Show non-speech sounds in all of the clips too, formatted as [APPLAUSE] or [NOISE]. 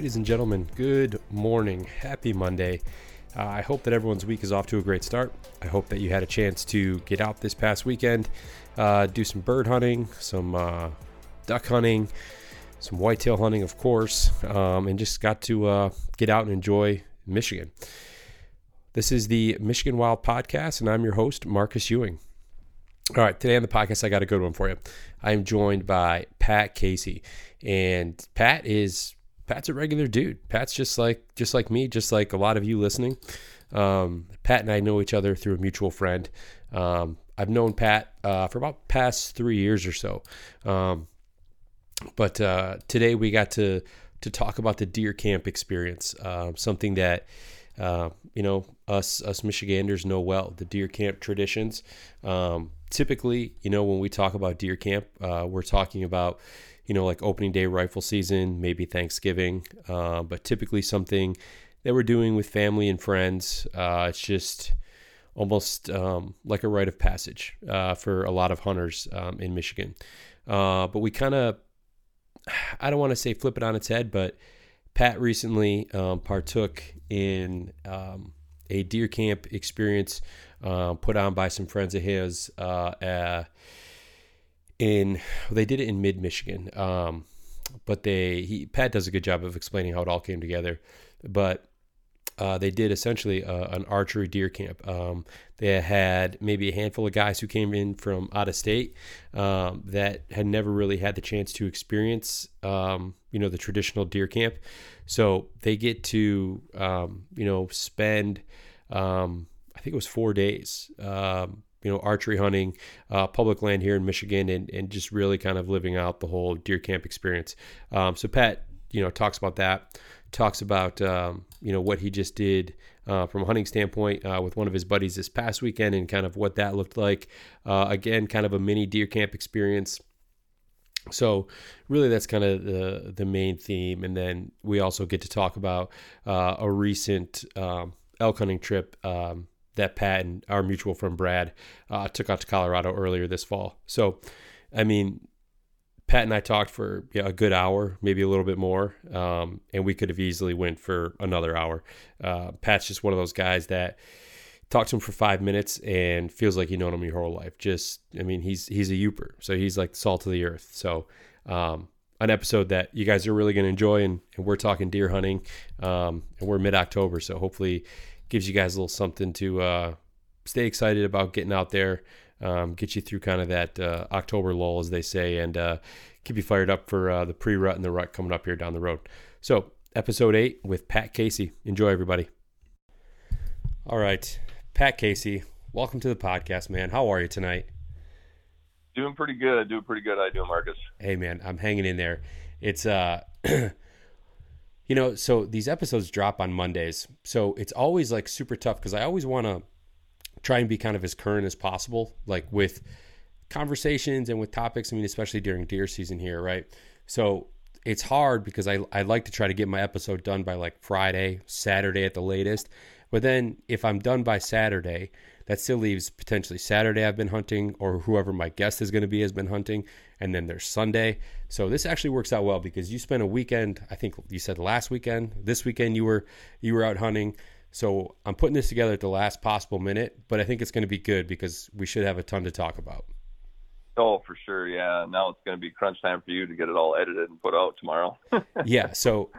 Ladies and gentlemen, good morning. Happy Monday. Uh, I hope that everyone's week is off to a great start. I hope that you had a chance to get out this past weekend, uh, do some bird hunting, some uh, duck hunting, some whitetail hunting, of course, um, and just got to uh, get out and enjoy Michigan. This is the Michigan Wild Podcast, and I'm your host, Marcus Ewing. All right, today on the podcast, I got a good one for you. I am joined by Pat Casey, and Pat is Pat's a regular dude. Pat's just like just like me, just like a lot of you listening. Um, Pat and I know each other through a mutual friend. Um, I've known Pat uh, for about past three years or so. Um, but uh, today we got to to talk about the deer camp experience, uh, something that uh, you know us us Michiganders know well. The deer camp traditions. Um, typically, you know, when we talk about deer camp, uh, we're talking about you know, like opening day rifle season, maybe Thanksgiving, uh, but typically something that we're doing with family and friends. Uh, it's just almost um, like a rite of passage uh, for a lot of hunters um, in Michigan. Uh, but we kind of, I don't want to say flip it on its head, but Pat recently um, partook in um, a deer camp experience uh, put on by some friends of his uh, in they did it in mid Michigan. Um, but they he Pat does a good job of explaining how it all came together. But uh, they did essentially uh, an archery deer camp. Um, they had maybe a handful of guys who came in from out of state um, that had never really had the chance to experience, um, you know, the traditional deer camp. So they get to, um, you know, spend, um, I think it was four days um, you know, archery hunting, uh, public land here in Michigan, and, and just really kind of living out the whole deer camp experience. Um, so Pat, you know, talks about that, talks about um, you know what he just did uh, from a hunting standpoint uh, with one of his buddies this past weekend, and kind of what that looked like. Uh, again, kind of a mini deer camp experience. So really, that's kind of the the main theme, and then we also get to talk about uh, a recent um, elk hunting trip um, that Pat and our mutual friend Brad uh, took out to Colorado earlier this fall. So, I mean, Pat and I talked for a good hour, maybe a little bit more, um, and we could have easily went for another hour. Uh, Pat's just one of those guys that talk to him for five minutes and feels like you know him your whole life. Just, I mean, he's he's a Yooper, so he's like salt of the earth. So, um, an episode that you guys are really going to enjoy, and, and, we're talking deer hunting, um, and we're mid October, so hopefully gives you guys a little something to uh, stay excited about getting out there, um, get you through kind of that uh, October lull, as they say, and uh, keep you fired up for uh, the pre rut and the rut coming up here down the road. So, episode eight with Pat Casey. Enjoy, everybody. All right, Pat Casey, welcome to the podcast, man. How are you tonight? Doing pretty good. Doing pretty good. I do, Marcus? Hey, man, I'm hanging in there. It's uh. [CLEARS THROAT] You know, so these episodes drop on Mondays. So it's always like super tough because I always want to try and be kind of as current as possible, like with conversations and with topics. I mean, especially during deer season here, right? So it's hard because I I like to try to get my episode done by like Friday, Saturday at the latest. But then if I'm done by Saturday, that still leaves potentially Saturday I've been hunting or whoever my guest is going to be has been hunting and then there's Sunday. So this actually works out well because you spent a weekend, I think you said last weekend, this weekend you were you were out hunting. So I'm putting this together at the last possible minute, but I think it's going to be good because we should have a ton to talk about. Oh, for sure. Yeah. Now it's going to be crunch time for you to get it all edited and put out tomorrow. [LAUGHS] yeah. So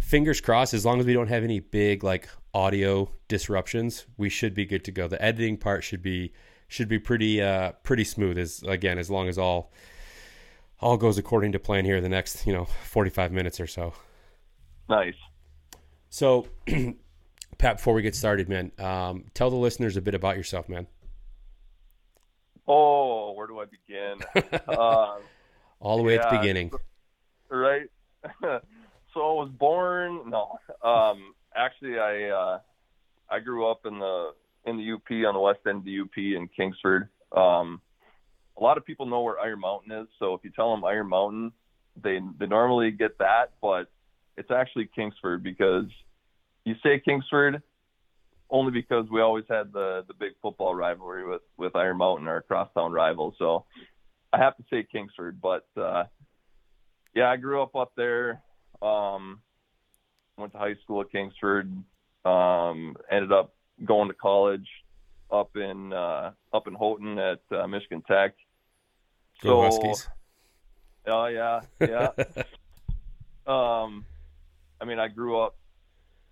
fingers crossed, as long as we don't have any big like audio disruptions, we should be good to go. The editing part should be should be pretty uh pretty smooth as again as long as all all goes according to plan here the next, you know, [LAUGHS] 45 minutes or so. Nice. So [CLEARS THROAT] Pat, before we get started, man, um, tell the listeners a bit about yourself, man. Oh, where do I begin? uh, [LAUGHS] All the way yeah, at the beginning. [LAUGHS] Right. so I was born. No, um, actually, I uh, I grew up in the in the UP on the west end of the UP in Kingsford. Um, a lot of people know where Iron Mountain is, so if you tell them Iron Mountain, they they normally get that, but it's actually Kingsford because you say Kingsford only because we always had the the big football rivalry with with Iron Mountain, our crosstown rival. So I have to say Kingsford, but uh, yeah, I grew up up there. Um, went to high school at Kingsford. Um, ended up going to college up in uh, up in Houghton at uh, Michigan Tech. Go so, Huskies. Oh yeah, yeah. [LAUGHS] um, I mean, I grew up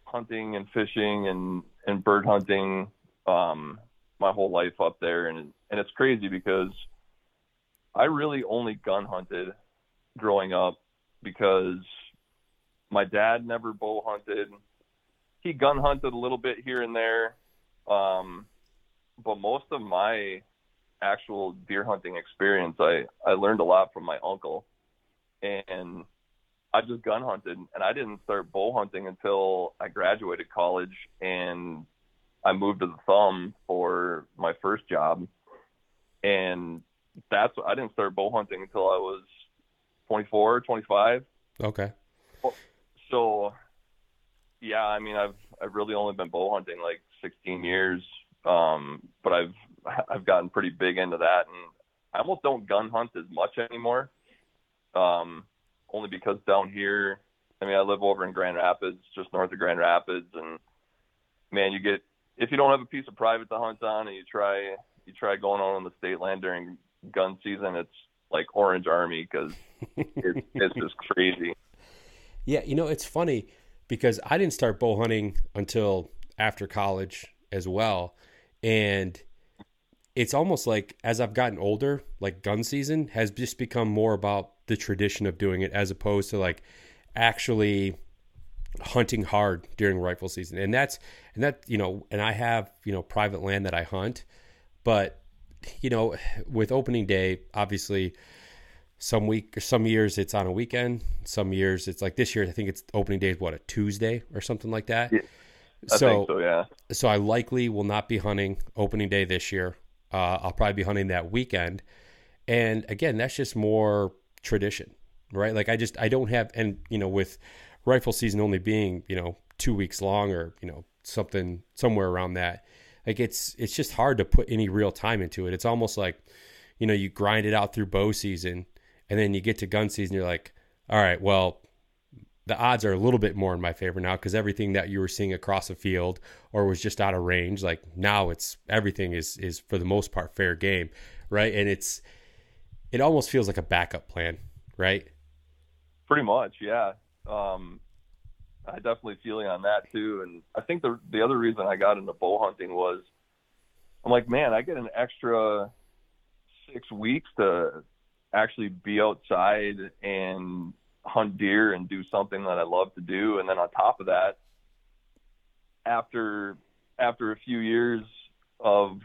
hunting and fishing and and bird hunting um, my whole life up there, and and it's crazy because I really only gun hunted growing up because my dad never bow hunted. He gun hunted a little bit here and there, um, but most of my actual deer hunting experience, I I learned a lot from my uncle, and I just gun hunted, and I didn't start bow hunting until I graduated college, and I moved to the Thumb for my first job, and that's I didn't start bow hunting until I was 24, 25. Okay. So, yeah, I mean, I've I've really only been bow hunting like 16 years, um, but I've [LAUGHS] I've gotten pretty big into that, and I almost don't gun hunt as much anymore. Um, only because down here, I mean, I live over in Grand Rapids, just north of Grand Rapids, and man, you get if you don't have a piece of private to hunt on, and you try you try going on on the state land during gun season, it's like Orange Army because [LAUGHS] it's, it's just crazy. Yeah, you know, it's funny because I didn't start bow hunting until after college as well, and it's almost like as I've gotten older, like gun season has just become more about the tradition of doing it as opposed to like actually hunting hard during rifle season. And that's and that, you know, and I have, you know, private land that I hunt, but you know, with opening day, obviously some week or some years it's on a weekend, some years it's like this year I think it's opening day is what a Tuesday or something like that. Yeah, so, so, yeah. So I likely will not be hunting opening day this year. Uh, I'll probably be hunting that weekend. And again, that's just more tradition, right? Like I just I don't have and you know with rifle season only being you know two weeks long or you know something somewhere around that, like it's it's just hard to put any real time into it. It's almost like you know you grind it out through bow season and then you get to gun season, you're like, all right, well the odds are a little bit more in my favor now because everything that you were seeing across the field or was just out of range like now it's everything is is for the most part fair game right and it's it almost feels like a backup plan, right? Pretty much, yeah. Um, I definitely feel you on that too. And I think the the other reason I got into bow hunting was I'm like, man, I get an extra six weeks to actually be outside and hunt deer and do something that I love to do. And then on top of that, after after a few years of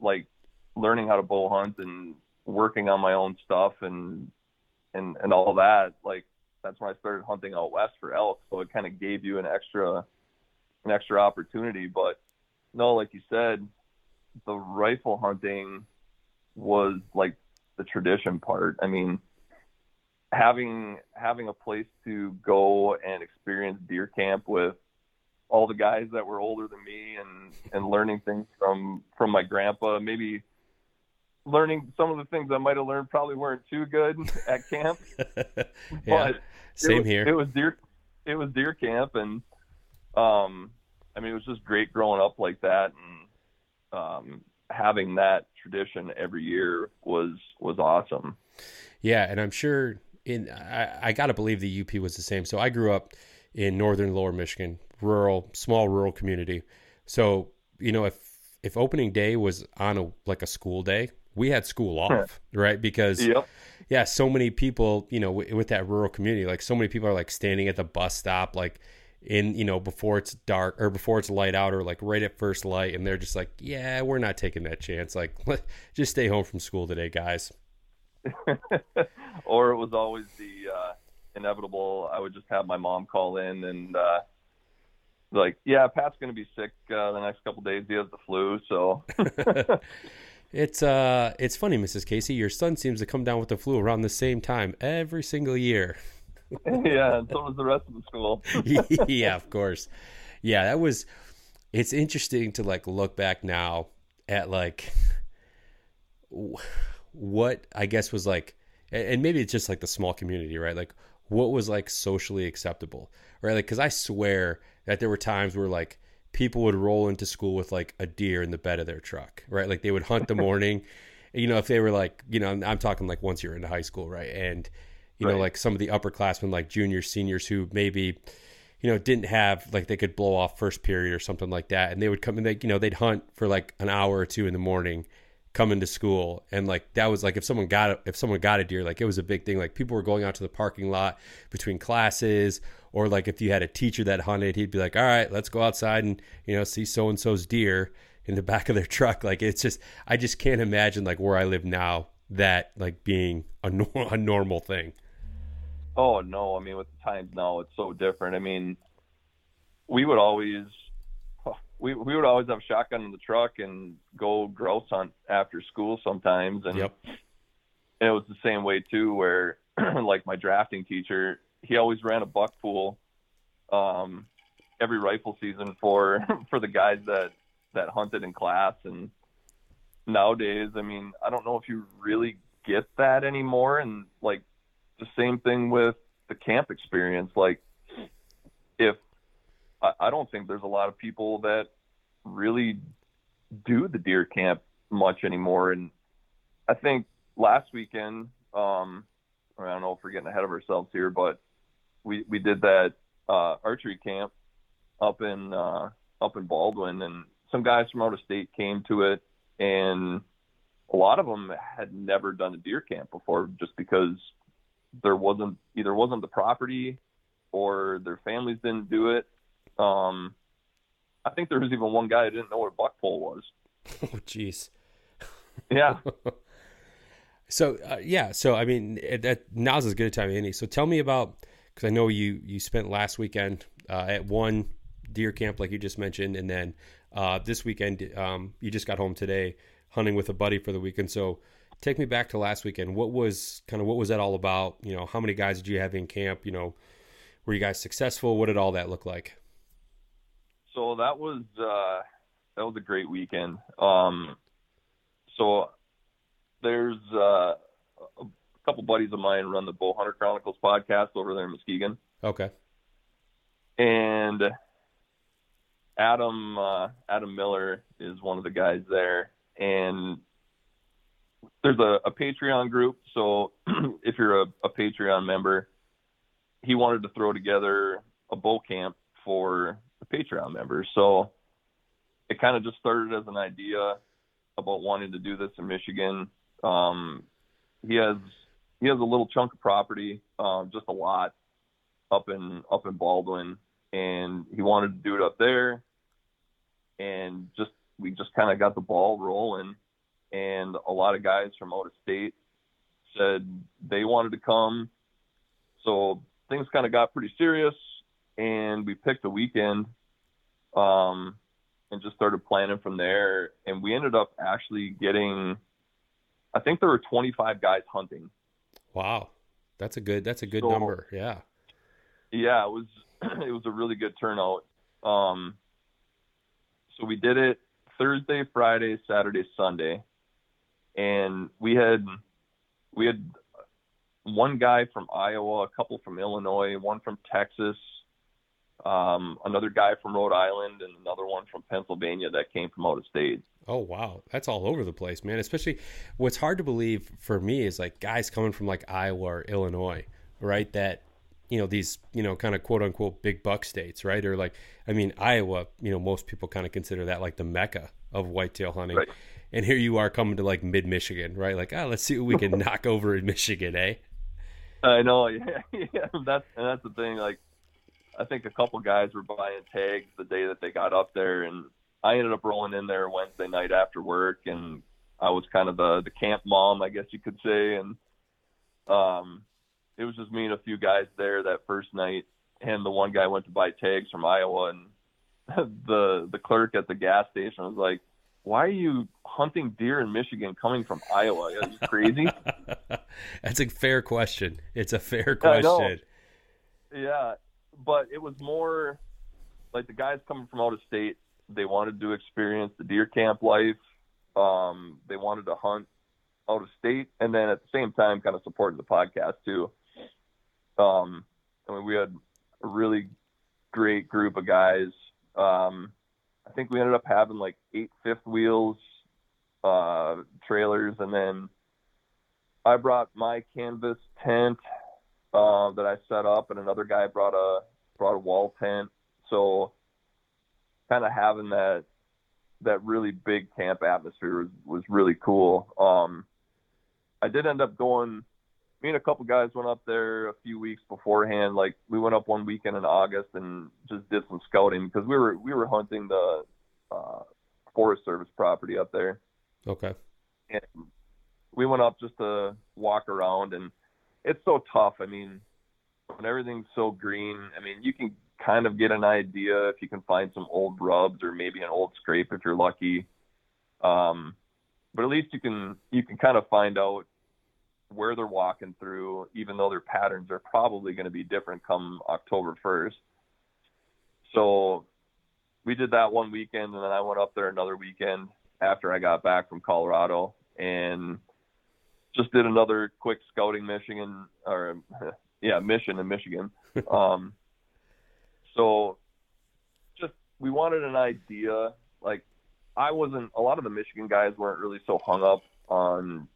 like learning how to bow hunt and working on my own stuff and and and all that, like that's when I started hunting out west for elk. So it kind of gave you an extra an extra opportunity. But no, like you said, the rifle hunting was like the tradition part. I mean, having having a place to go and experience deer camp with all the guys that were older than me and and learning things from from my grandpa maybe learning some of the things i might have learned probably weren't too good at camp. [LAUGHS] Yeah same was, here. it was deer it was deer camp and um i mean it was just great growing up like that and um having that tradition every year was was awesome. Yeah and i'm sure in I, I got to believe the UP was the same. So I grew up in northern lower Michigan, rural, small rural community. So, you know, if if opening day was on a like a school day, we had school off, right? Because yep. yeah, so many people, you know, w- with that rural community, like so many people are like standing at the bus stop like in, you know, before it's dark or before it's light out or like right at first light and they're just like, "Yeah, we're not taking that chance. Like, [LAUGHS] just stay home from school today, guys." [LAUGHS] or it was always the uh, inevitable. I would just have my mom call in and uh, like, yeah, Pat's going to be sick uh, the next couple days. He has the flu, so. [LAUGHS] it's uh, it's funny, Mrs. Casey. Your son seems to come down with the flu around the same time every single year. [LAUGHS] yeah, and so does the rest of the school. yeah, of course. Yeah, that was. It's interesting to like look back now at like what I guess was like, and maybe it's just like the small community, right? Like what was like socially acceptable, right? Like, cause I swear that there were times where like people would roll into school with like a deer in the bed of their truck, right? Like they would hunt the morning, [LAUGHS] you know, if they were like, you know, I'm talking like once you're into high school, right? And, you right. know, like some of the upperclassmen, like juniors, seniors who maybe, you know, didn't have like they could blow off first period or something like that. And they would come and they, you know, they'd hunt for like an hour or two in the morning coming to school. And like that was like if someone got if someone got a deer like it was a big thing. Like people were going out to the parking lot between classes or like if you had a teacher that hunted he'd be like all right let's go outside and you know see so and so's deer in the [LAUGHS] back of their truck. Like it's just i just can't imagine like where i live now that like being a, [LAUGHS] a normal thing. Oh no. I mean with the times now it's so different. I mean we would always we we would always have a shotgun in the truck and go grouse hunt after school sometimes, and, yep. and it was the same way too. Where [CLEARS THROAT] like my drafting teacher, he always ran a buck pool um, every rifle season for [LAUGHS] for the guys that that hunted in class. And nowadays, I mean, I don't know if you really get that anymore. And like the same thing with the camp experience. Like I, don't think there's a lot of people that really do the deer camp much anymore. And I think last weekend, um, I don't know if we're getting ahead of ourselves here, but we we did that uh, archery camp up in uh, up in Baldwin, and some guys from out of state came to it, and a lot of them had never done a deer camp before, just because there wasn't either wasn't the property or their families didn't do it. Um, I think there was even one guy who didn't know what a buck pole was. [LAUGHS] Oh, jeez. Yeah. [LAUGHS] so uh, yeah, so I mean, that now's as good a time as any. So tell me about because I know you you spent last weekend uh, at one deer camp like you just mentioned, and then uh, this weekend um, you just got home today hunting with a buddy for the weekend. So take me back to last weekend. What was kind of what was that all about? You know, how many guys did you have in camp? You know, were you guys successful? What did all that look like? So that was uh, that was a great weekend. Um, so there's uh, a couple buddies of mine run the Bow Hunter Chronicles podcast over there in Muskegon. Okay. And Adam uh, Adam Miller is one of the guys there, and there's a, a Patreon group. So [CLEARS THROAT] if you're a, a Patreon member, he wanted to throw together a bow camp for Patreon members. So it kind of just started as an idea about wanting to do this in Michigan. Um, he has he has a little chunk of property, um, just a lot up in up in Baldwin, and he wanted to do it up there. And just we just kind of got the ball rolling, and a lot of guys from out of state said they wanted to come. So things kind of got pretty serious and we picked a weekend. Um, and just started planning from there. And we ended up actually getting, I think there were 25 guys hunting. Wow, that's a good that's a good So- number. Yeah. Yeah, it was [CLEARS THROAT] it was a really good turnout. Um, so we did it Thursday, Friday, Saturday, Sunday, and we had we had one guy from Iowa, a couple from Illinois, one from Texas, um, another guy from Rhode Island, and another one from Pennsylvania that came from out of state. Oh wow, that's all over the place, man. Especially what's hard to believe for me is like guys coming from like Iowa or Illinois, right? That you know these you know kind of quote unquote big buck states, right? Or like I mean Iowa, you know most people kind of consider that like the mecca of whitetail hunting. Right. And here you are coming to like mid Michigan, right? Like, ah, let's see what we can [LAUGHS] knock over in Michigan, eh? I know, yeah, [LAUGHS] yeah. That's and that's the thing. Like, I think a couple guys were buying tags the day that they got up there, and I ended up rolling in there Wednesday night after work, and I was kind of the the camp mom, I guess you could say, and um, it was just me and a few guys there that first night, and the one guy went to buy tags from Iowa, and [LAUGHS] the the clerk at the gas station was like. Why are you hunting deer in Michigan coming from Iowa? Are you crazy? [LAUGHS] That's a fair question. It's a fair Yeah, I know. question. Yeah, but it was more like the guys coming from out of state. They wanted to experience the deer camp life. Um, they wanted to hunt out of state, and then at the same time, kind of supported the podcast too. Um, I mean, we had a really great group of guys. Um, I think we ended up having like eight fifth wheels, uh, trailers, and then I brought my canvas tent uh, that I set up, and another guy brought a brought a wall tent. So, kind of having that that really big camp atmosphere was was really cool. Um, I did end up going. Me and a couple guys went up there a few weeks beforehand. Like we went up one weekend in August and just did some scouting because we were we were hunting the uh, Forest Service property up there Okay. and we went up just to walk around and it's so tough. I mean when everything's so green i mean you can kind of get an idea if you can find some old rubs or maybe an old scrape if you're lucky. Um, but at least you can you can kind of find out where they're walking through even though their patterns are probably going to be different come october 1st so we did that one weekend and then i went up there another weekend after I got back from Colorado and just did another quick scouting Michigan or [LAUGHS] yeah, mission in Michigan. [LAUGHS] um, so just we wanted an idea. Like I wasn't a lot of the Michigan guys weren't really so hung up on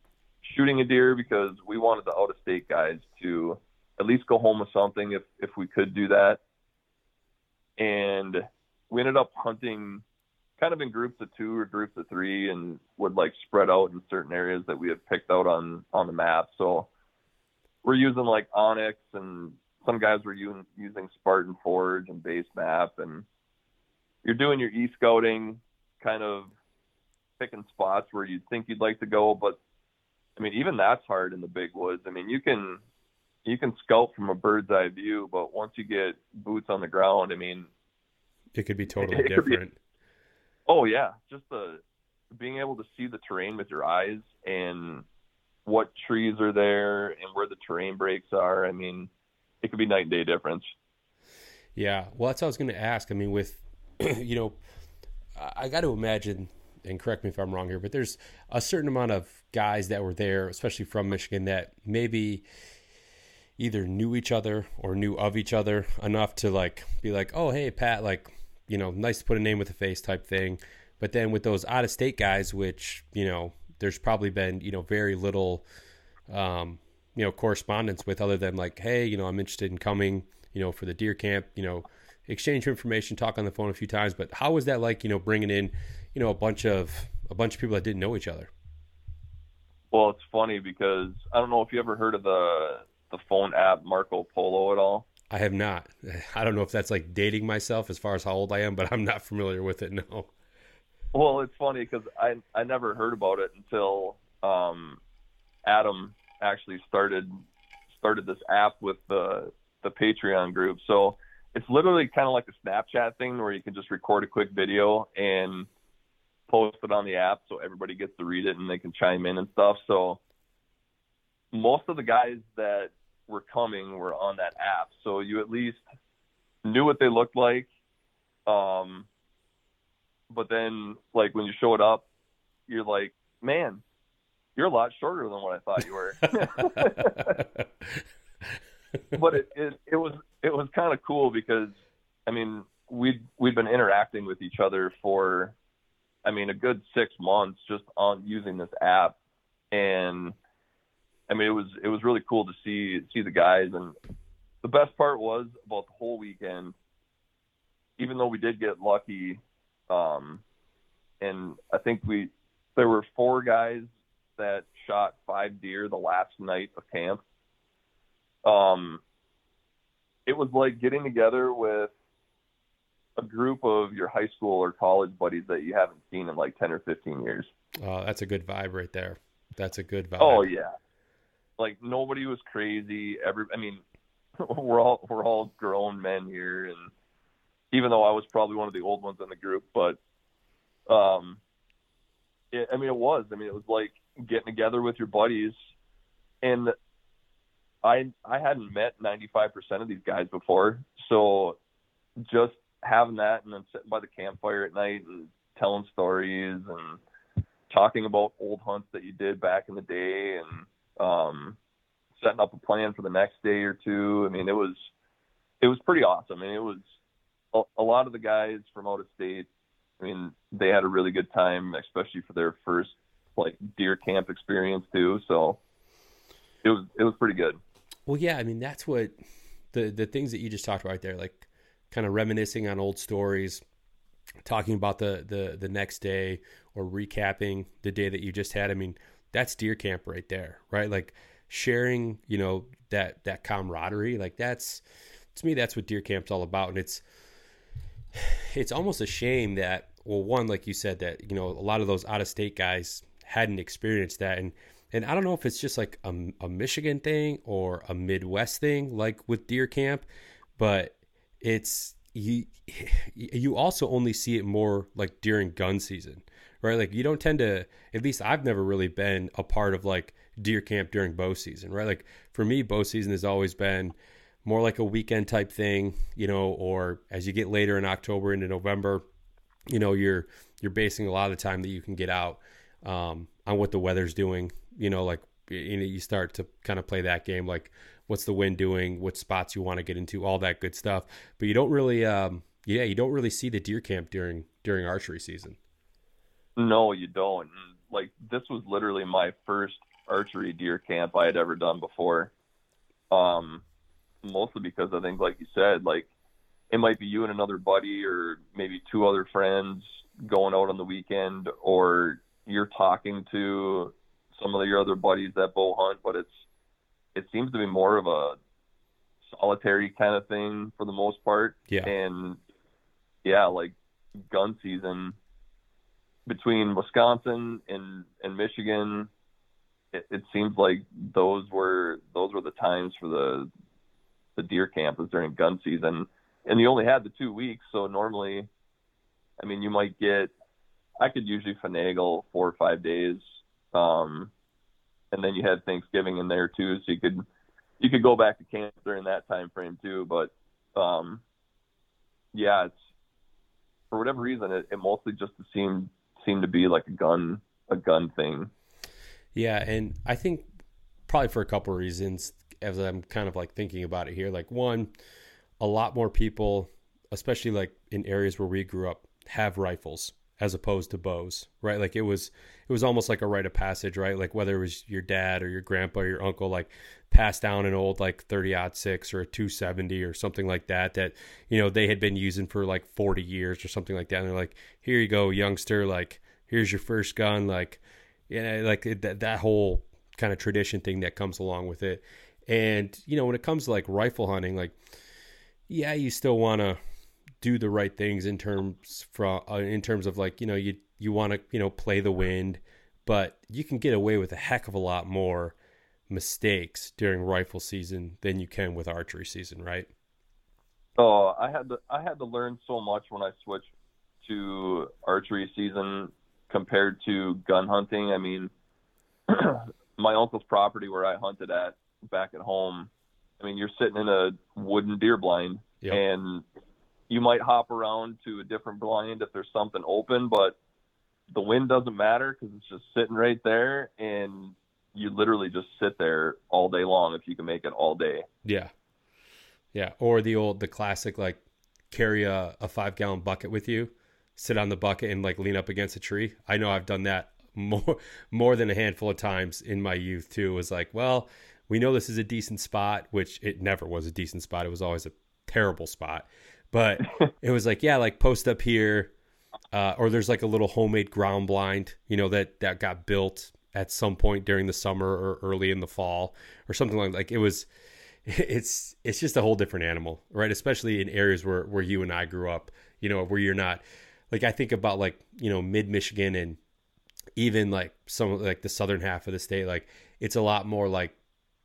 shooting a deer because we wanted the out of state guys to at least go home with something if if we could do that. And we ended up hunting kind of in groups of two or groups of three and would like spread out in certain areas that we had picked out on on the map. So we're using like onX and some guys were using using Spartan Forge and Base Map and you're doing your e scouting, kind of picking spots where you think you'd like to go, but I mean even that's hard in the big woods. I mean you can you can scout from a bird's eye view, but once you get boots on the ground, I mean It could be totally [LAUGHS] It be- different. Oh yeah, just the being able to see the terrain with your eyes and what trees are there and where the terrain breaks are. I mean, it could be night and day difference. Yeah, well, that's what I was going to ask. I mean, with [CLEARS THROAT] you know, I- got to imagine, and correct me if I'm wrong here, but there's a certain amount of guys that were there, especially from Michigan, that maybe either knew each other or knew of each other enough to like be like, oh, hey, Pat, like, you know, nice to put a name with a face type thing. But then with those out of state guys, which you know, there's probably been you know very little, um, you know, correspondence with other than like, hey, you know, I'm interested in coming, you know, for the deer camp, you know, exchange information, talk on the phone a few times. But how was that like, you know, bringing in, you know, a bunch of a bunch of people that didn't know each other? Well, it's funny because I don't know if you ever heard of the the phone app Marco Polo at all. I have not. [LAUGHS] I don't know if that's like dating myself as far as how old I am, but I'm not familiar with it. No. Well, it's funny because I I never heard about it until um, Adam actually started started this app with the the Patreon group. So it's literally kind of like a Snapchat thing where you can just record a quick video and post it on the app so everybody gets to read it and they can chime in and stuff. So most of the guys that were coming were on that app, so you at least knew what they looked like. Um, but then, like when you showed up, you're like, man, you're a lot shorter than what I thought you were. [LAUGHS] but it, it it was it was kind of cool because I mean we'd we'd been interacting with each other for I mean a good six months just on using this app, and I mean it was it was really cool to see see the guys and the best part was about the whole weekend. Even though we did get lucky, um, and I think we there were four guys that shot five deer the last night of camp. Um, it was like getting together with a group of your high school or college buddies that you haven't seen in like 10 or 15 years. Oh, that's a good vibe right there. That's a good vibe. Oh yeah. Like nobody was crazy. Every I mean, [LAUGHS] we're all we're all grown men here and even though I was probably one of the old ones in the group, but um it, I mean it was. I mean it was like getting together with your buddies and I I hadn't met 95% of these guys before, so just having that and then sitting by the campfire at night and telling stories and talking about old hunts that you did back in the day and um setting up a plan for the next day or two. I mean, it was it was pretty awesome. I mean, it was a, a lot of the guys from out of state. I mean, they had a really good time, especially for their first like deer camp experience too. So it was it was pretty good. Well, yeah, I mean that's what the the things that you just talked about there, like kind of reminiscing on old stories, talking about the the the next day or recapping the day that you just had. I mean, that's deer camp right there, right? Like sharing, you know, that that camaraderie, like that's to me that's what deer camp's all about. And it's it's almost a shame that well one like you said that you know a lot of those out of state guys hadn't experienced that. And and I don't know if it's just like a, a Michigan thing or a Midwest thing like with deer camp but it's you you also only see it more like during gun season right? Like you don't tend to at least I've never really been a part of like deer camp during bow season right? Like for me bow season has always been more like a weekend type thing you know or as you get later in October into November you know you're you're basing a lot of the time that you can get out um, on what the weather's doing you know like you know you start to kind of play that game like what's the wind doing what spots you want to get into all that good stuff. But you don't really um, yeah you don't really see the deer camp during during archery season no you don't like this was literally my first archery deer camp i had ever done before um mostly because i think like you said like it might be you and another buddy or maybe two other friends going out on the weekend or you're talking to some of your other buddies that bow hunt, but it's it seems to be more of a solitary kind of thing for the most part. Yeah. And yeah, like gun season between Wisconsin and and Michigan, it, it seems like those were those were the times for the the deer camp was during gun season, and you only had the two weeks. So normally, I mean, you might get I could usually finagle four or five days um, and then you had Thanksgiving in there too, so you could you could go back to camp during that time frame too. But um, yeah, it's for whatever reason it, it mostly just seemed seemed to be like a gun a gun thing. Yeah, and I think probably for a couple of reasons as I'm kind of like thinking about it here. Like one, a lot more people, especially like in areas where we grew up, have rifles as opposed to bows, right? Like it was it was almost like a rite of passage, right? Like whether it was your dad or your grandpa or your uncle like passed down an old like thirty aught six or a 270 or something like that that you know they had been using for like 40 years or something like that and they're like here you go youngster like here's your first gun like yeah like that, that whole kind of tradition thing that comes along with it and you know when it comes to like rifle hunting like yeah you still want to do the right things in terms from uh, in terms of like you know you you want to you know play the wind, but you can get away with a heck of a lot more mistakes during rifle season than you can with archery season, right? Oh, I had to I had to learn so much when I switched to archery season compared to gun hunting. I mean, [CLEARS THROAT] my uncle's property where I hunted at back at home. I mean, you're sitting in a wooden deer blind, Yep. and you might hop around to a different blind if there's something open, but the wind doesn't matter because it's just sitting right there, and you literally just sit there all day long if you can make it all day. Yeah. Yeah. Or the old, the classic, like carry a, a five gallon bucket with you, sit on the bucket and like lean up against a tree. I know I've done that [LAUGHS] more, more than a handful of times in my youth too. Was like, well, we know this is a decent spot, which it never was a decent spot. It was always a terrible spot. But [LAUGHS] it was like, yeah, like post up here. Uh, or there's like a little homemade ground blind, you know, that, that got built at some point during the summer or early in the fall or something like like it was [LAUGHS] it's it's just a whole different animal right especially in areas where where you and I grew up you know where you're not like I think about like you know mid Michigan and even like some like the southern half of the state like it's a lot more like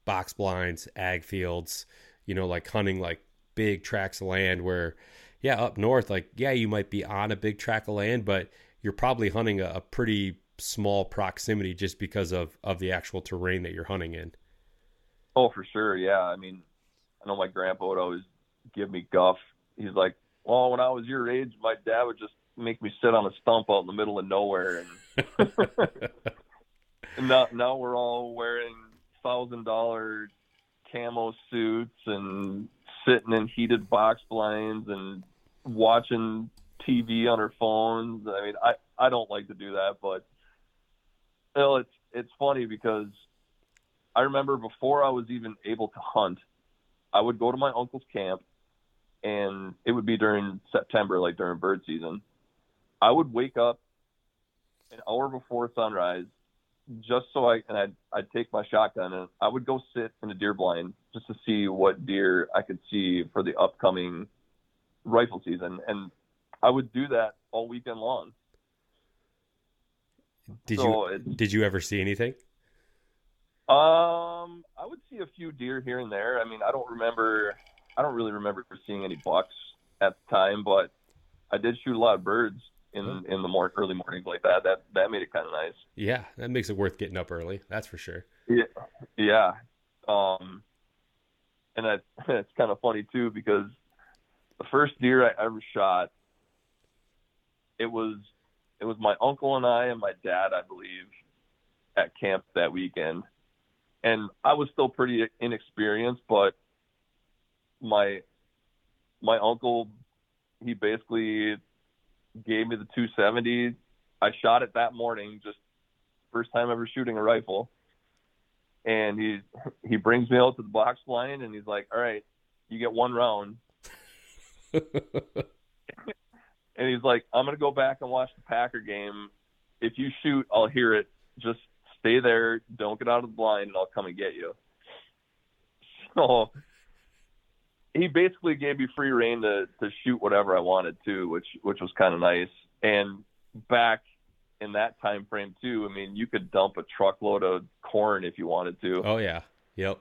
box blinds ag fields you know like hunting like big tracts of land where yeah up north like yeah you might be on a big tract of land but you're probably hunting a, a pretty small proximity just because of of the actual terrain that you're hunting in Oh, for sure. Yeah. I mean, I know my grandpa would always give me guff. He's like, well, when I was your age, my dad would just make me sit on a stump out in the middle of nowhere. And, [LAUGHS] and now, now we're all wearing thousand dollar camo suits and sitting in heated box blinds and watching TV on her phones. I mean, I, I don't like to do that, but you know, it's, it's funny because I remember before I was even able to hunt, I would go to my uncle's camp and it would be during September, like during bird season. I would wake up an hour before sunrise just so I and I'd I'd take my shotgun and I would go sit in a deer blind just to see what deer I could see for the upcoming rifle season. And I would do that all weekend long. did So you did you ever see anything Um, I would see a few deer here and there. I mean, I don't remember. I don't really remember seeing any bucks at the time, but I did shoot a lot of birds in in the more early mornings like that. That that made it kind of nice. yeah that makes it worth getting up early that's for sure Yeah, yeah. Um, and that [LAUGHS] it's kind of funny too because the first deer I ever shot, it was it was my uncle and I and my dad, I believe, at camp that weekend, and I was still pretty inexperienced, but my my uncle he basically gave me the 270. I shot it that morning, just first time ever shooting a rifle and he he brings me out to the box blind and he's like, "All right, you get one round." [LAUGHS] and he's like, "I'm gonna go back and watch the Packer game. If you shoot, I'll hear it. Just stay there. Don't get out of the blind, and I'll come and get you." [LAUGHS] So he basically gave me free rein to to shoot whatever I wanted to, which which was kind of nice. And back in that time frame too, I mean, you could dump a truckload of corn if you wanted to. oh yeah yep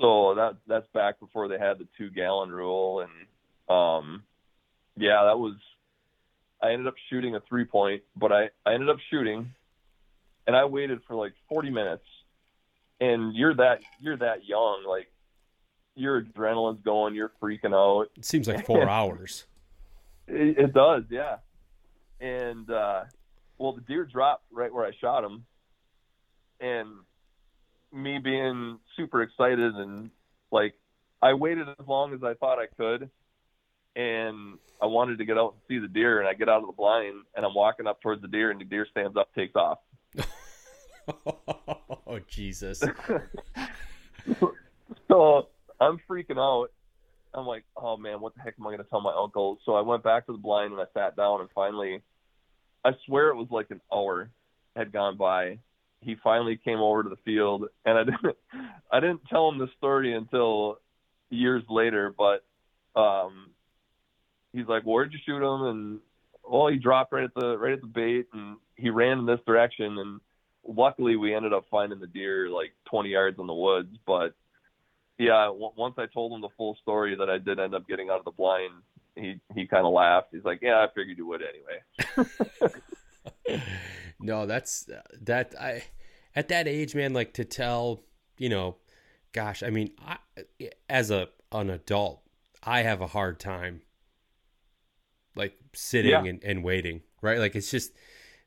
So that that's back before they had the two gallon rule, and um, yeah, that was. I ended up shooting a three point, but I I ended up shooting, and I waited for like 40 minutes, and you're that you're that young, like your adrenaline's going, you're freaking out. it seems like [LAUGHS] four hours It, it does, yeah. And uh, well, the deer dropped right where I shot him, and me being super excited and like I waited as long as I thought I could, and I wanted to get out and see the deer, and I get out of the blind and I'm walking up towards the deer, and the deer stands up, takes off. [LAUGHS] [LAUGHS] oh jesus so I'm freaking out. I'm like, oh man, what the heck am I going to tell my uncle? So I went back to the blind and I sat down and finally, I swear it was like an hour had gone by. He finally came over to the field and I [LAUGHS] didn't, I didn't tell him the story until years later, but, um, he's like, well, where'd you shoot him? And, well, he dropped right at the, right at the bait and he ran in this direction. And luckily we ended up finding the deer like 20 yards in the woods, but yeah, w- once I told him the full story that I did end up getting out of the blind, he he kind of laughed. He's like, "Yeah, I figured you would anyway." [LAUGHS] no, that's uh, that I at that age, man. Like to tell, you know, gosh, I mean, I, as a an adult, I have a hard time like sitting yeah. and, and waiting, right? Like it's just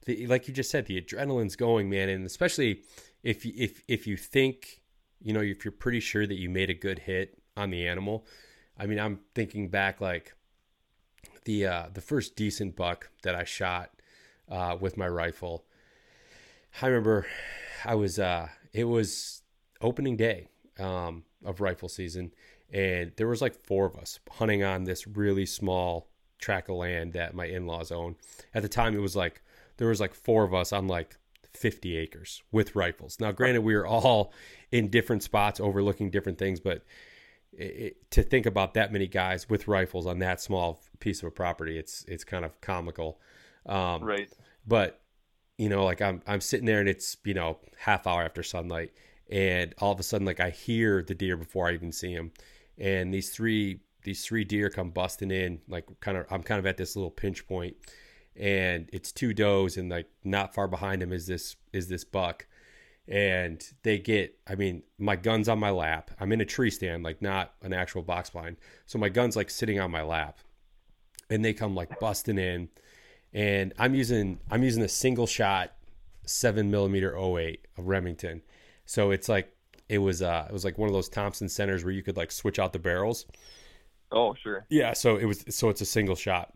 the, like you just said, the adrenaline's going, man, and especially if if if you think, you know, if you're pretty sure that you made a good hit on the animal. I mean, I'm thinking back like the uh, the first decent buck that I shot uh, with my rifle. I remember I was uh, it was opening day um, of rifle season, and there was like four of us hunting on this really small tract of land that my in-laws own. At the time, it was like there was like four of us on like 50 acres with rifles. Now, granted, we were all in different spots overlooking different things, but it, to think about that many guys with rifles on that small piece of a property, it's it's kind of comical. Um, right. But you know, like I'm I'm sitting there and it's you know half hour after sunlight, and all of a sudden, like I hear the deer before I even see him, and these three these three deer come busting in, like kind of I'm kind of at this little pinch point, and it's two does, and like not far behind him is this is this buck. And they get i mean my gun's on my lap. I'm in a tree stand like not an actual box blind. So my gun's like sitting on my lap. And they come like busting in. And i'm using i'm using a single shot 7 millimeter 08 of remington. So it's like it was uh it was like one of those thompson centers where you could like switch out the barrels. Oh sure. Yeah so it was so it's a single shot.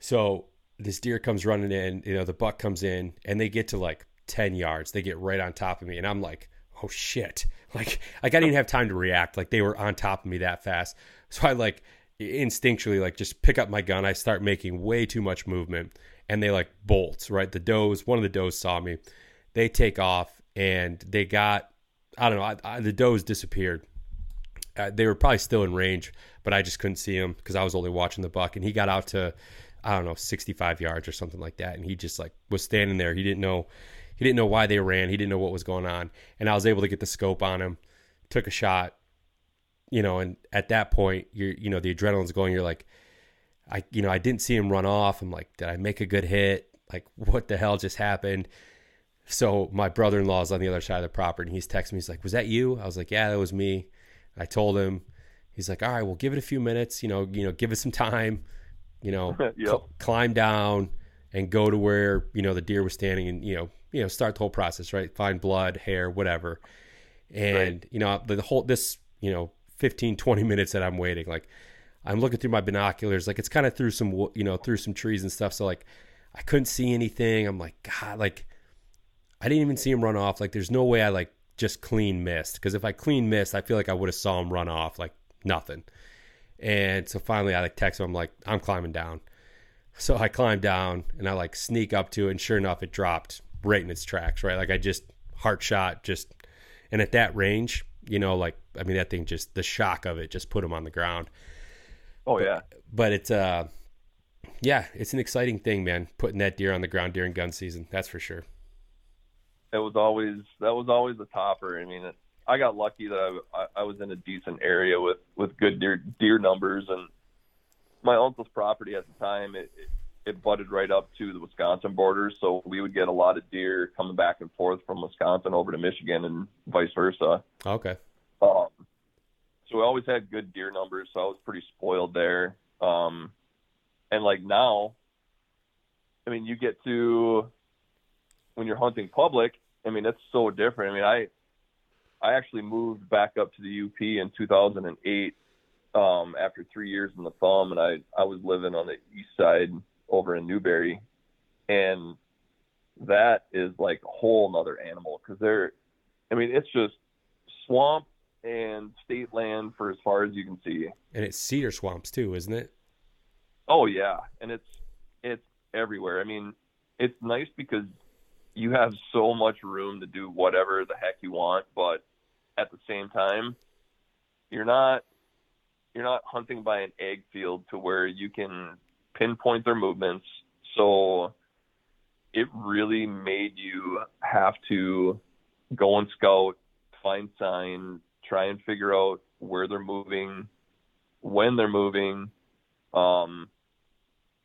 So this deer comes running in you know the buck comes in and they get to like 10 yards. They get right on top of me. And I'm like, oh shit. [LAUGHS] Like, I didn't even have time to react. Like they were on top of me that fast. So I like instinctually like just pick up my gun. I start making way too much movement and they like bolts, right? The does, one of the does saw me. They take off and they got, I don't know, I, I, the does disappeared. Uh, they were probably still in range, but I just couldn't see him because I was only watching the buck. And he got out to, I don't know, 65 yards or something like that. And he just like was standing there. He didn't know he didn't know why they ran. He didn't know what was going on. And I was able to get the scope on him, took a shot, you know, and at that point, you're, you know, the adrenaline's going. You're like, I, you know, I didn't see him run off. I'm like, did I make a good hit? Like, [LAUGHS] what the hell just happened? So my brother-in-law is on the other side of the property, and he's texting me. He's like, "Was that you?" I was like, "Yeah, that was me." I told him. He's like, "All right, well, give it a few minutes. You know, you know, give it some time. You know, [LAUGHS] yep. cl- climb down and go to where you know the deer was standing, and you know, you know start the whole process right? Find blood hair whatever. And right. you know the, the whole this you know 15 [LAUGHS] 20 minutes that i'm waiting like i'm looking through my binoculars like it's kind of through some you know through some trees and stuff. So like i couldn't see anything. I'm like god like i didn't even see him run off. Like there's no way i like just clean missed. Because if i clean missed i feel like i would have saw him run off like nothing and so finally i like text him i'm like i'm climbing down so i climb down and i like sneak up to it and sure enough it dropped right in its tracks, right? Like I just heart shot, just and at that range, you know, like I mean that thing just the shock of it just put him on the ground. Oh yeah. But, but it's uh yeah, it's an exciting thing, man, putting that deer on the ground during gun season. That's for sure. It was always that was always a topper. I mean, it, I got lucky that I, I was in a decent area with with good deer deer numbers and my uncle's property at the time it, it it butted right up to the Wisconsin border, so we would get a lot of deer coming back and forth from Wisconsin over to Michigan and vice versa. Okay. Um, so we always had good deer numbers, so I was pretty spoiled there. Um, and like now, I mean, you get to when you're hunting public. I mean, it's so different. I mean, I I actually moved back up to the UP in 2008 um, after three years in the thumb, and I I was living on the east side over in Newberry, and that is like a whole nother animal because they're, I mean, it's just swamp and state land for as far as you can see. And it's cedar swamps too, isn't it? Oh yeah, and it's it's everywhere. I mean, it's nice because you have so much room to do whatever the heck you want, but at the same time, you're not you're not hunting by an ag field to where you can pinpoint their movements. So it really made you have to go and scout, find sign, try and figure out where they're moving, when they're moving. Um,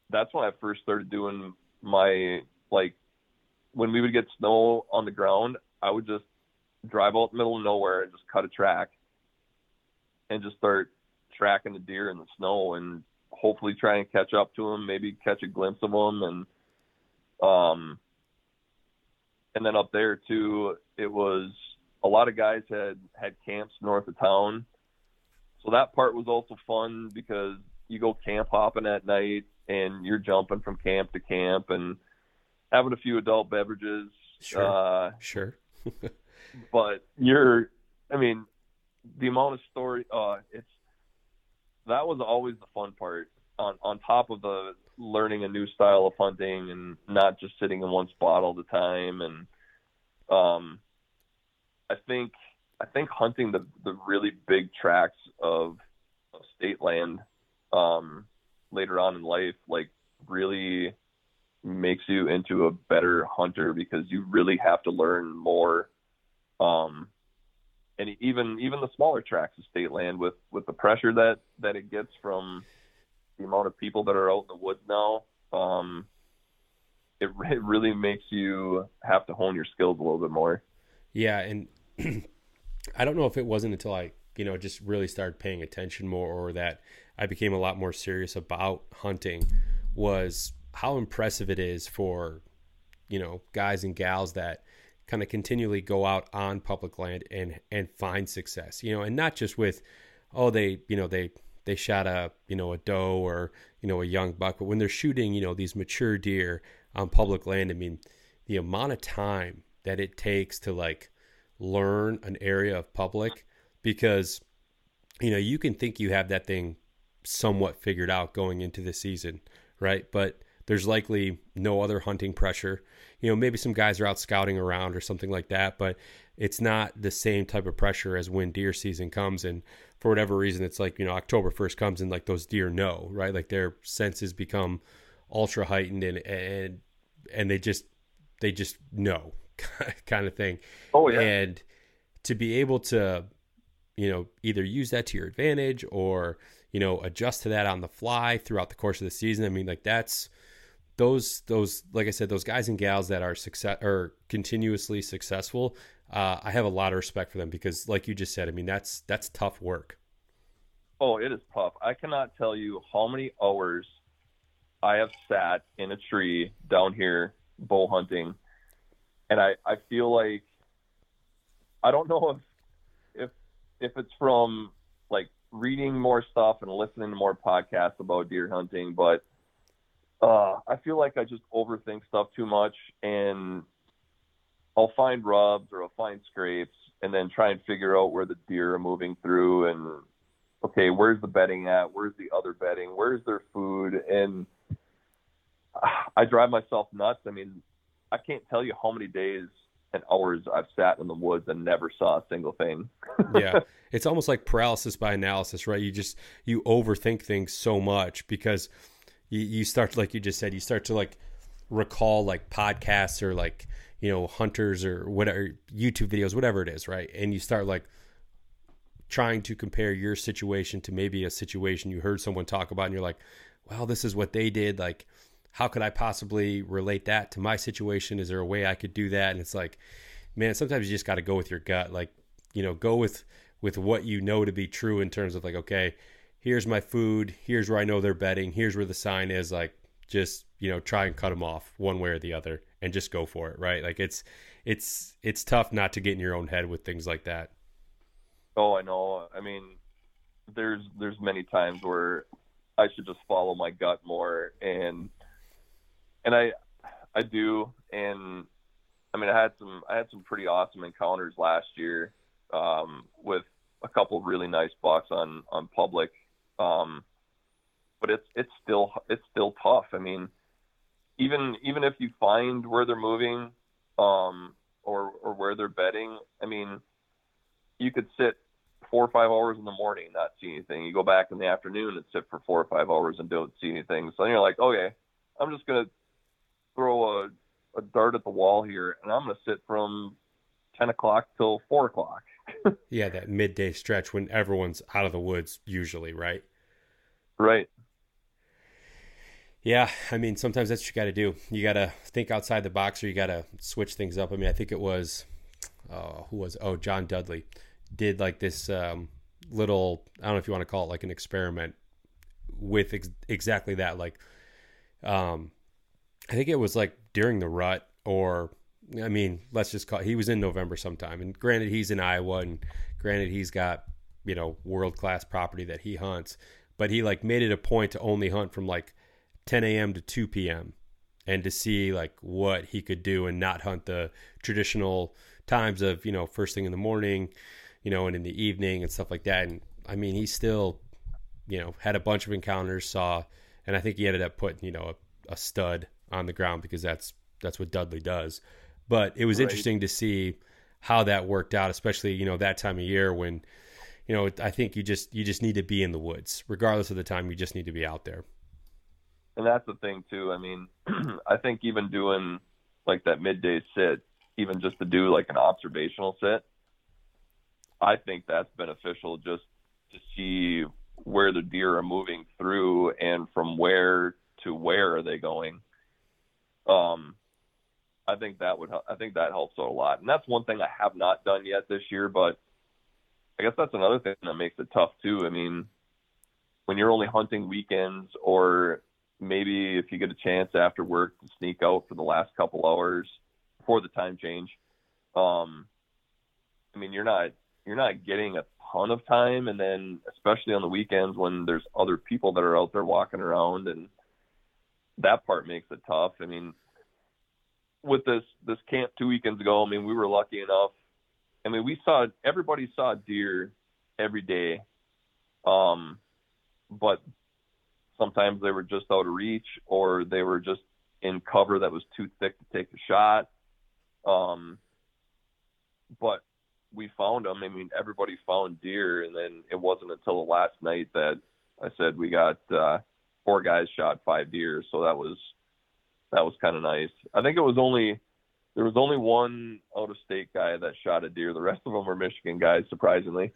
that's when I first started doing my like when we would get snow on the ground, I would just drive out in the middle of nowhere and just cut a track and just start tracking the deer in the snow and hopefully try and catch up to them, maybe catch a glimpse of them and um and then up there too, it was a lot of guys had had camps north of town. So that part was also fun because you go camp hopping at night and you're jumping from camp to camp and having a few adult beverages. Sure. Uh, sure. [LAUGHS] but you're, I mean, the amount of story, uh, it's, that was always the fun part on, on top of the learning a new style of hunting and not just sitting in one spot all the time. And, um, I think, I think hunting the, the really big tracts of, of state land, um, later on in life, like really makes you into a better hunter because you really have to learn more. Um, and even even the smaller tracts of state land with with the pressure that that it gets from the amount of people that are out in the woods now, um, it it really makes you have to hone your skills a little bit more. Yeah, and [CLEARS THROAT] I don't know if it wasn't until I you know just really started paying attention more or that I became a lot more serious about hunting was how impressive it is for you know guys and gals that kind of continually go out on public land and and find success you know and not just with oh they you know they they shot a you know a doe or you know a young buck but when they're shooting you know these mature deer on public land i mean the amount of time that it takes to like learn an area of public because you know you can think you have that thing somewhat figured out going into the season right? But there's likely no other hunting pressure. You know, maybe some guys are out scouting around or something like that, but it's not the same type of pressure as when deer season comes. And for whatever reason, it's like, you know, October 1st comes and like those deer know, right? Like their senses become ultra heightened and, and, and they just, they just know [LAUGHS] kind of thing. Oh, yeah. And to be able to, you know, either use that to your advantage or, you know, adjust to that on the fly throughout the course of the season. I mean, like that's, those those like I said, those guys and gals that are success or continuously successful, uh, I have a lot of respect for them because, like you just said, I mean that's that's tough work. Oh, it is tough. I cannot tell you how many hours I have sat in a tree down here bow hunting, and I I feel like I don't know if if if it's from like reading more stuff and listening to more podcasts about deer hunting, but uh, I feel like I just overthink stuff too much, and I'll find rubs or I'll find scrapes, and then try and figure out where the deer are moving through, and okay, where's the bedding at? Where's the other bedding? Where's their food? And I drive myself nuts. I mean, I can't tell you how many days and hours I've sat in the woods and never saw a single thing. [LAUGHS] yeah. It's almost like paralysis by analysis, right? You just you overthink things so much because you, you start like you just said you start to like recall like podcasts or like you know hunters or whatever youtube videos whatever it is right? And you start like trying to compare your situation to maybe a situation you heard someone talk about and you're like well this is what they did. Like how could i possibly relate that to my situation? Is there a way i could do that? And it's like man sometimes you just got to go with your gut. Like you know go with with what you know to be true in terms of like okay here's my food, here's where I know they're betting, here's where the sign is, like just, you know, try and cut them off one way or the other and just go for it, right? Like it's it's it's tough not to get in your own head with things like that. Oh, I know. I mean, there's there's many times where I should just follow my gut more and and I I do and I mean I had some I had some pretty awesome encounters last year um, with a couple really nice bucks on on public um, but it's it's still it's still tough. I mean, even even if you find where they're moving, um, or or where they're bedding, I mean, you could sit four or five hours in the morning not see anything. You go back in the afternoon and sit for four or five hours and don't see anything. So you're like, okay, I'm just gonna throw a, a dart at the wall here, and I'm gonna sit from ten o'clock till four o'clock. [LAUGHS] yeah, that midday stretch when everyone's out of the woods, usually, right? Right. Yeah, I mean, sometimes that's what you got to do. You got to think outside the box, or you got to switch things up. I mean, I think it was, uh, who was? Oh, John Dudley did like this um, little. I don't know if you want to call it like an experiment with ex- exactly that. Like, um, I think it was like during the rut, or I mean, let's just call. It, he was in November sometime, and granted, he's in Iowa, and granted, he's got you know world class property that he hunts, but he like made it a point to only hunt from like 10 a.m. to 2 p.m. and to see like what he could do and not hunt the traditional times of you know first thing in the morning, you know, and in the evening and stuff like that. And I mean, he still, you know, had a bunch of encounters, saw, and I think he ended up putting you know a, a stud on the ground because that's that's what Dudley does. But it was right. interesting to see how that worked out, especially you know that time of year when you know I think you just you just need to be in the woods regardless of the time. You just need to be out there and that's the thing too. I mean, [CLEARS THROAT] I think even doing like that midday sit, even just to do like an observational sit, I think that's beneficial just to see where the deer are moving through and from where to where are they going. Um, I think that would I think that helps a lot, and that's one thing I have not done yet this year. But I guess that's another thing that makes it tough too. I mean, when you're only hunting weekends or maybe if you get a chance after work to sneak out for the last couple hours before the time change. Um, I mean, you're not you're not getting a ton of time, and then especially on the weekends when there's other people that are out there walking around, and that part makes it tough. I mean, with this this camp two weekends ago, I mean, we were lucky enough. I mean, we saw everybody saw deer every day, um, but sometimes they were just out of reach or they were just in cover that was too thick to take the shot. Um, but we found them. I mean, everybody found deer, and then it wasn't until the last night that I said we got uh, four guys shot five deer. So that was that was kind of nice. I think it was only there was only one out of state guy that shot a deer. The rest of them were Michigan guys, surprisingly.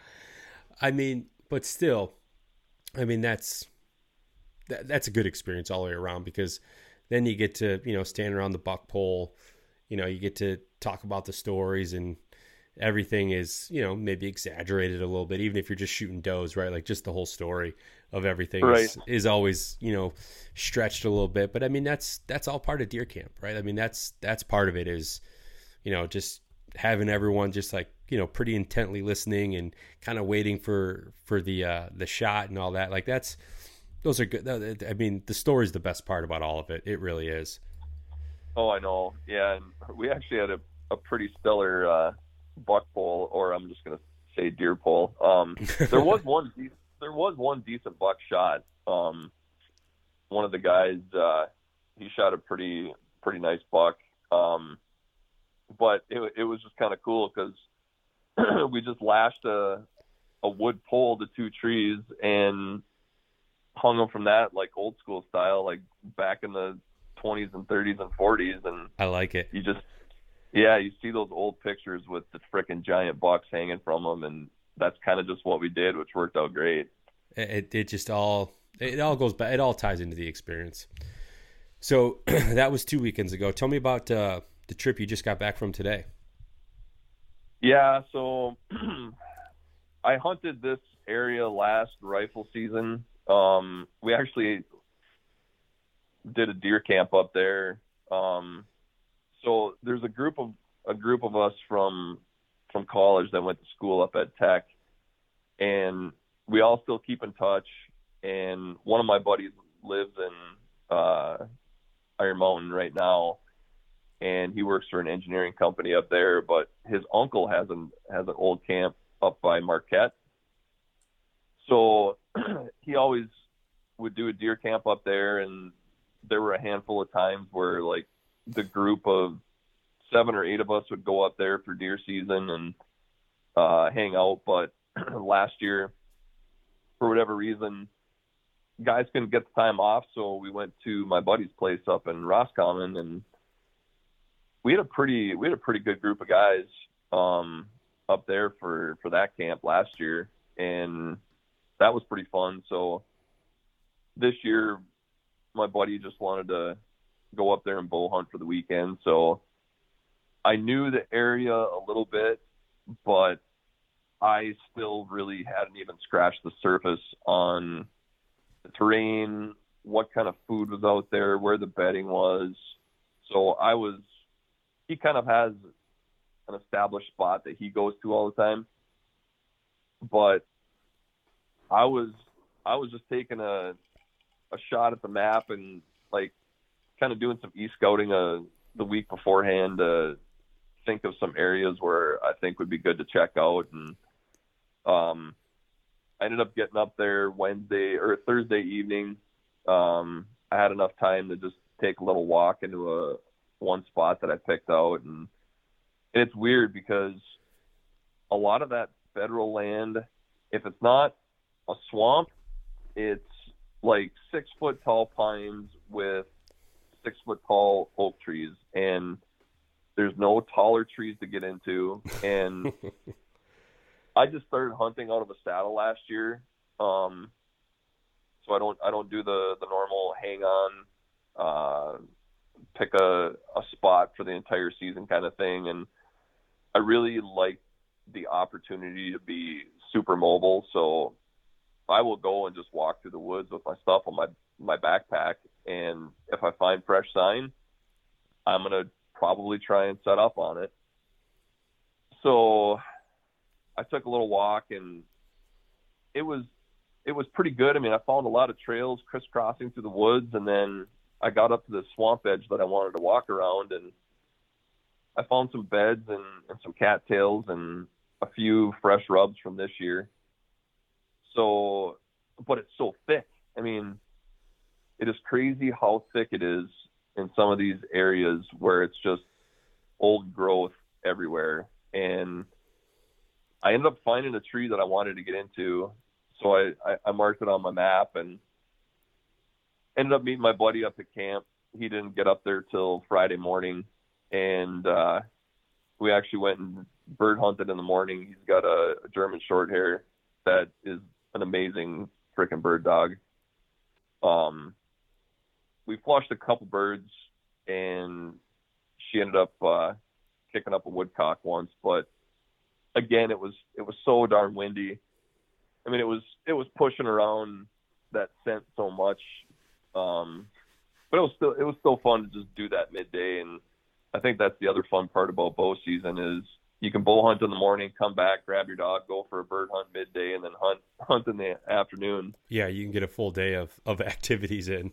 [LAUGHS] I mean, but still, I mean, that's that, that's a good experience all the way around because then you get to you know stand around the buck pole, you know, you get to talk about the stories and everything is you know maybe exaggerated a little bit even if you're just shooting does right like just the whole story of everything right. is, is always you know stretched a little bit but i mean that's that's all part of deer camp right i mean that's that's part of it is you know just having everyone just like you know pretty intently listening and kind of waiting for for the uh the shot and all that like that's those are good. I mean, the story is the best part about all of it. It really is. Oh, I know. Yeah, and we actually had a, a pretty stellar uh, buck pole, or I'm just gonna say deer pole. Um, [LAUGHS] there was one. there was one decent buck shot. Um, one of the guys, uh, he shot a pretty pretty nice buck. Um, but it, it was just kind of cool because [CLEARS THROAT] we just lashed a a wood pole to two trees and hung them from that like old school style, like back in the 20s and 30s and 40s. And I like it. You just, yeah, you see those old pictures with the freaking giant bucks hanging from them, and that's kind of just what we did, which worked out great. It it just all it all goes back. It all ties into the experience. So [CLEARS THROAT] that was two weekends ago. Tell me about uh, the trip you just got back from today. Yeah, so [CLEARS THROAT] I hunted this area last rifle season um, we actually did a deer camp up there. Um, so there's a group of a group of us from from college that went to school up at Tech, and we all still keep in touch. And one of my buddies lives in uh, Iron Mountain right now, and he works for an engineering company up there. But his uncle has an has an old camp up by Marquette, so [CLEARS THROAT] he always would do a deer camp up there, and there were a handful of times where like the group of seven or eight of us would go up there for deer season and uh, hang out. But [CLEARS THROAT] last year, for whatever reason, guys couldn't get the time off, so we went to my buddy's place up in Roscommon, and we had a pretty we had a pretty good group of guys. Um, up there for for that camp last year, and that was pretty fun. So this year, my buddy just wanted to go up there and bow hunt for the weekend. So I knew the area a little bit, but I still really hadn't even scratched the surface on the terrain, what kind of food was out there, where the bedding was. So I was, he kind of has an established spot that he goes to all the time. But I was, I was just taking a, a shot at the map and like kind of doing some e scouting uh, the week beforehand to think of some areas where I think would be good to check out. And um, I ended up getting up there Wednesday or Thursday evening. Um, I had enough time to just take a little walk into a one spot that I picked out, and it's weird because a lot of that federal land, if it's not a swamp, it's like six foot tall pines with six foot tall oak trees, and there's no taller trees to get into, and [LAUGHS] I just started hunting out of a saddle last year. Um, so I don't I don't do the the normal hang on, uh, pick a a spot for the entire season kind of thing, and I really like the opportunity to be super mobile. So I will go and just walk through the woods with my stuff on my my backpack, and if I find fresh sign, I'm gonna probably try and set up on it. So I took a little walk and it was it was pretty good. I mean, I found a lot of trails crisscrossing through the woods, and then I got up to the swamp edge that I wanted to walk around, and I found some beds and, and some cattails and a few fresh rubs from this year. So, but it's so thick. I mean, it is crazy how thick it is in some of these areas where it's just old growth everywhere. And I ended up finding a tree that I wanted to get into, so I, I, I marked it on my map and ended up meeting my buddy up at camp. He didn't get up there till Friday morning, and uh, we actually went and bird hunted in the morning. He's got a, a German short hair that is an amazing freaking bird dog. Um, we flushed a couple birds, and she ended up uh, kicking up a woodcock once, but again, it was it was so darn windy. I mean, it was it was pushing around that scent so much, um, but it was still it was still fun to just do that midday. And I think that's the other fun part about bow season is you can bow hunt in the morning, come back, grab your dog, go for a bird hunt midday, and then hunt [LAUGHS] hunt in the afternoon. Yeah, you can get a full day of of [LAUGHS] activities in.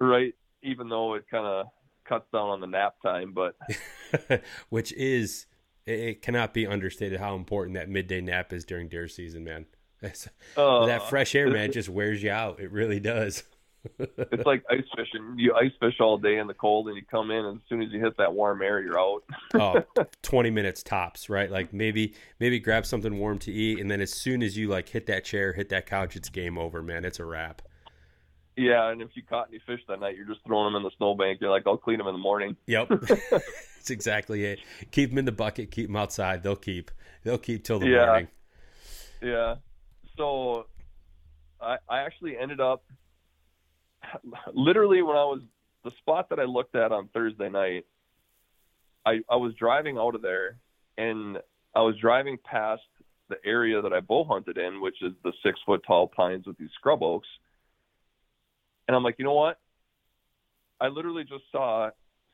Right, even though it kind of cuts down on the nap time, but [LAUGHS] which is it cannot be understated how important that midday nap is during deer season, man. [LAUGHS] Uh, that fresh air, man, just wears you out. It really does. [LAUGHS] it's like ice fishing. You ice fish all day in the cold, and you come in, and as soon as you hit that warm air, you're out. oh, 20 minutes tops, right? Like maybe maybe grab something warm to eat, and then as soon as you like hit that chair, hit that couch, it's game over, man. It's a wrap. Yeah, and if you caught any fish that night, you're just throwing them in the snowbank. You're like, I'll clean them in the morning. Yep, [LAUGHS] that's exactly it. Keep them in the bucket. Keep them outside. They'll keep. They'll keep till the yeah. morning. Yeah. So, I I actually ended up [SIGHS] literally when I was the spot that I looked at on Thursday night. I I was driving out of there, and I was driving past the area that I bow hunted in, which is the six foot tall pines with these scrub oaks and I'm like, you know what? I literally just saw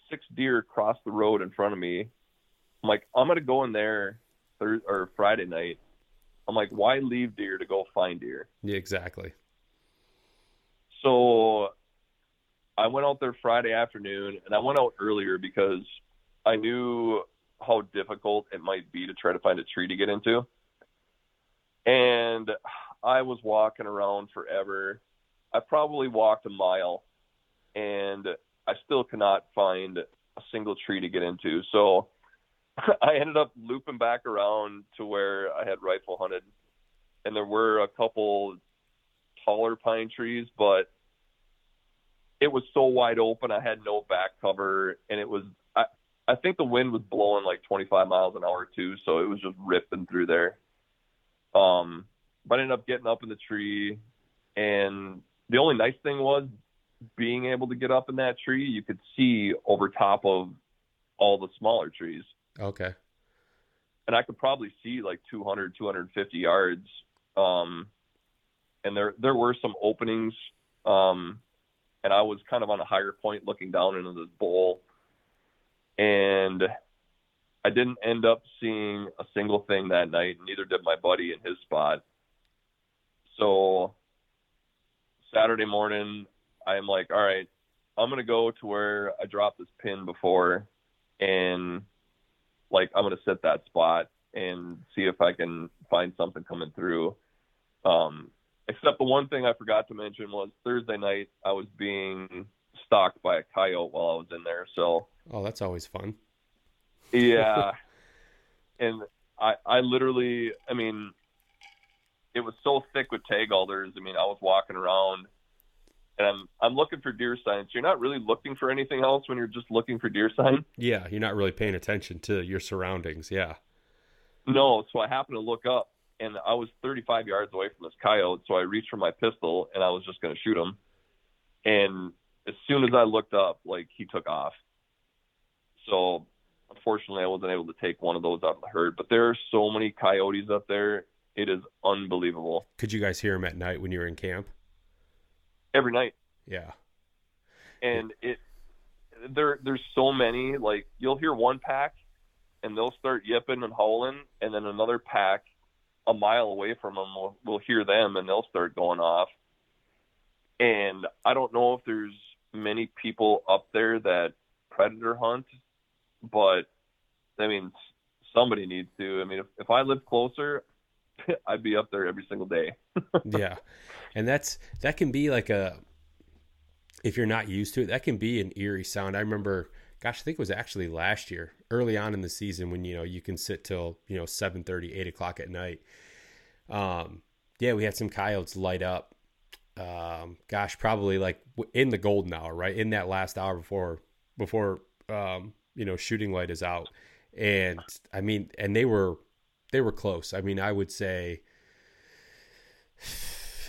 six deer cross the road in front of me. I'm like, I'm gonna go in there Thursday or Friday night. I'm like, why leave deer to go find deer? Yeah, exactly. So I went out there Friday afternoon, and I went out earlier because I knew how difficult it might be to try to find a tree to get into. And I was walking around forever I probably walked a mile, and I still cannot find a single tree to get into. So [LAUGHS] I ended up looping back around to where I had rifle hunted, and there were a couple taller pine trees, but it was so wide open. I had no back cover, and it was I I think the wind was blowing like 25 miles an hour too, so it was just ripping through there. Um, but I ended up getting up in the tree, and the only nice thing was being able to get up in that tree. You could see over top of all the smaller trees, Okay. and I could probably see like 200, 250 yards. Um, and there there were some openings, um, and I was kind of on a higher point looking down into this bowl, and I didn't end up seeing a single thing that night. Neither did my buddy in his spot. So Saturday morning, I'm like, all right, I'm gonna go to where I dropped this pin before, and like I'm gonna set that spot and see if I can find something coming through. Um, except the one thing I forgot to mention was Thursday night I was being stalked by a coyote while I was in there. So Oh, that's always fun. yeah, [LAUGHS] and I I literally I mean it was so thick with tag alders. I mean I was walking around and I'm I'm looking for deer signs. You're not really looking for anything else when you're just looking for deer sign. Yeah, you're not really paying attention to your surroundings. Yeah. No, so I happened to look up, and I was 35 yards away from this coyote. So I reached for my pistol, and I was just going to shoot him. And as soon as I looked up, like he took off. So unfortunately, I wasn't able to take one of those out of the herd. But there are so many coyotes up there; it is unbelievable. Could you guys hear them at night when you were in camp? Every night, Yeah. and it there there's so many. Like you'll hear one pack, and they'll start yipping and howling, and then another pack a mile away from them will, will hear them, and they'll start going off. And I don't know if there's many people up there that predator hunt, but I mean somebody needs to. I mean, if, if I lived closer, [LAUGHS] I'd be up there every single day. [LAUGHS] yeah. And that's that can be like a if you're not used to it that can be an eerie sound. I remember gosh i think it was actually last year early on in the season when you know you can sit till you know 7 8 o'clock at night. Um yeah we had some coyotes light up. Um gosh probably like in the golden hour right? In that last hour before before um you know shooting light is out. And i mean and they were they were close i mean i would say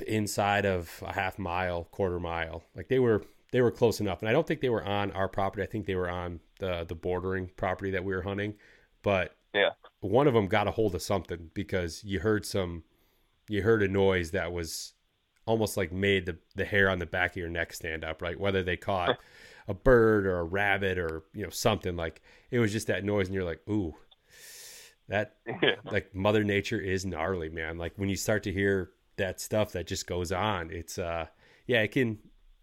inside of a half mile, quarter mile. Like they were they were close enough. And I don't think they were on our property. I think they were on the the bordering property that we were hunting. But Yeah. one of them got a hold of something because you heard some you heard a noise that was almost like made the the hair on the back of your neck stand up, right? Whether they caught a bird or a rabbit or, you know, something like it was just that noise and you're like, "Ooh, that [LAUGHS] like mother nature is gnarly man like when you start to hear that stuff that just goes on it's uh yeah it can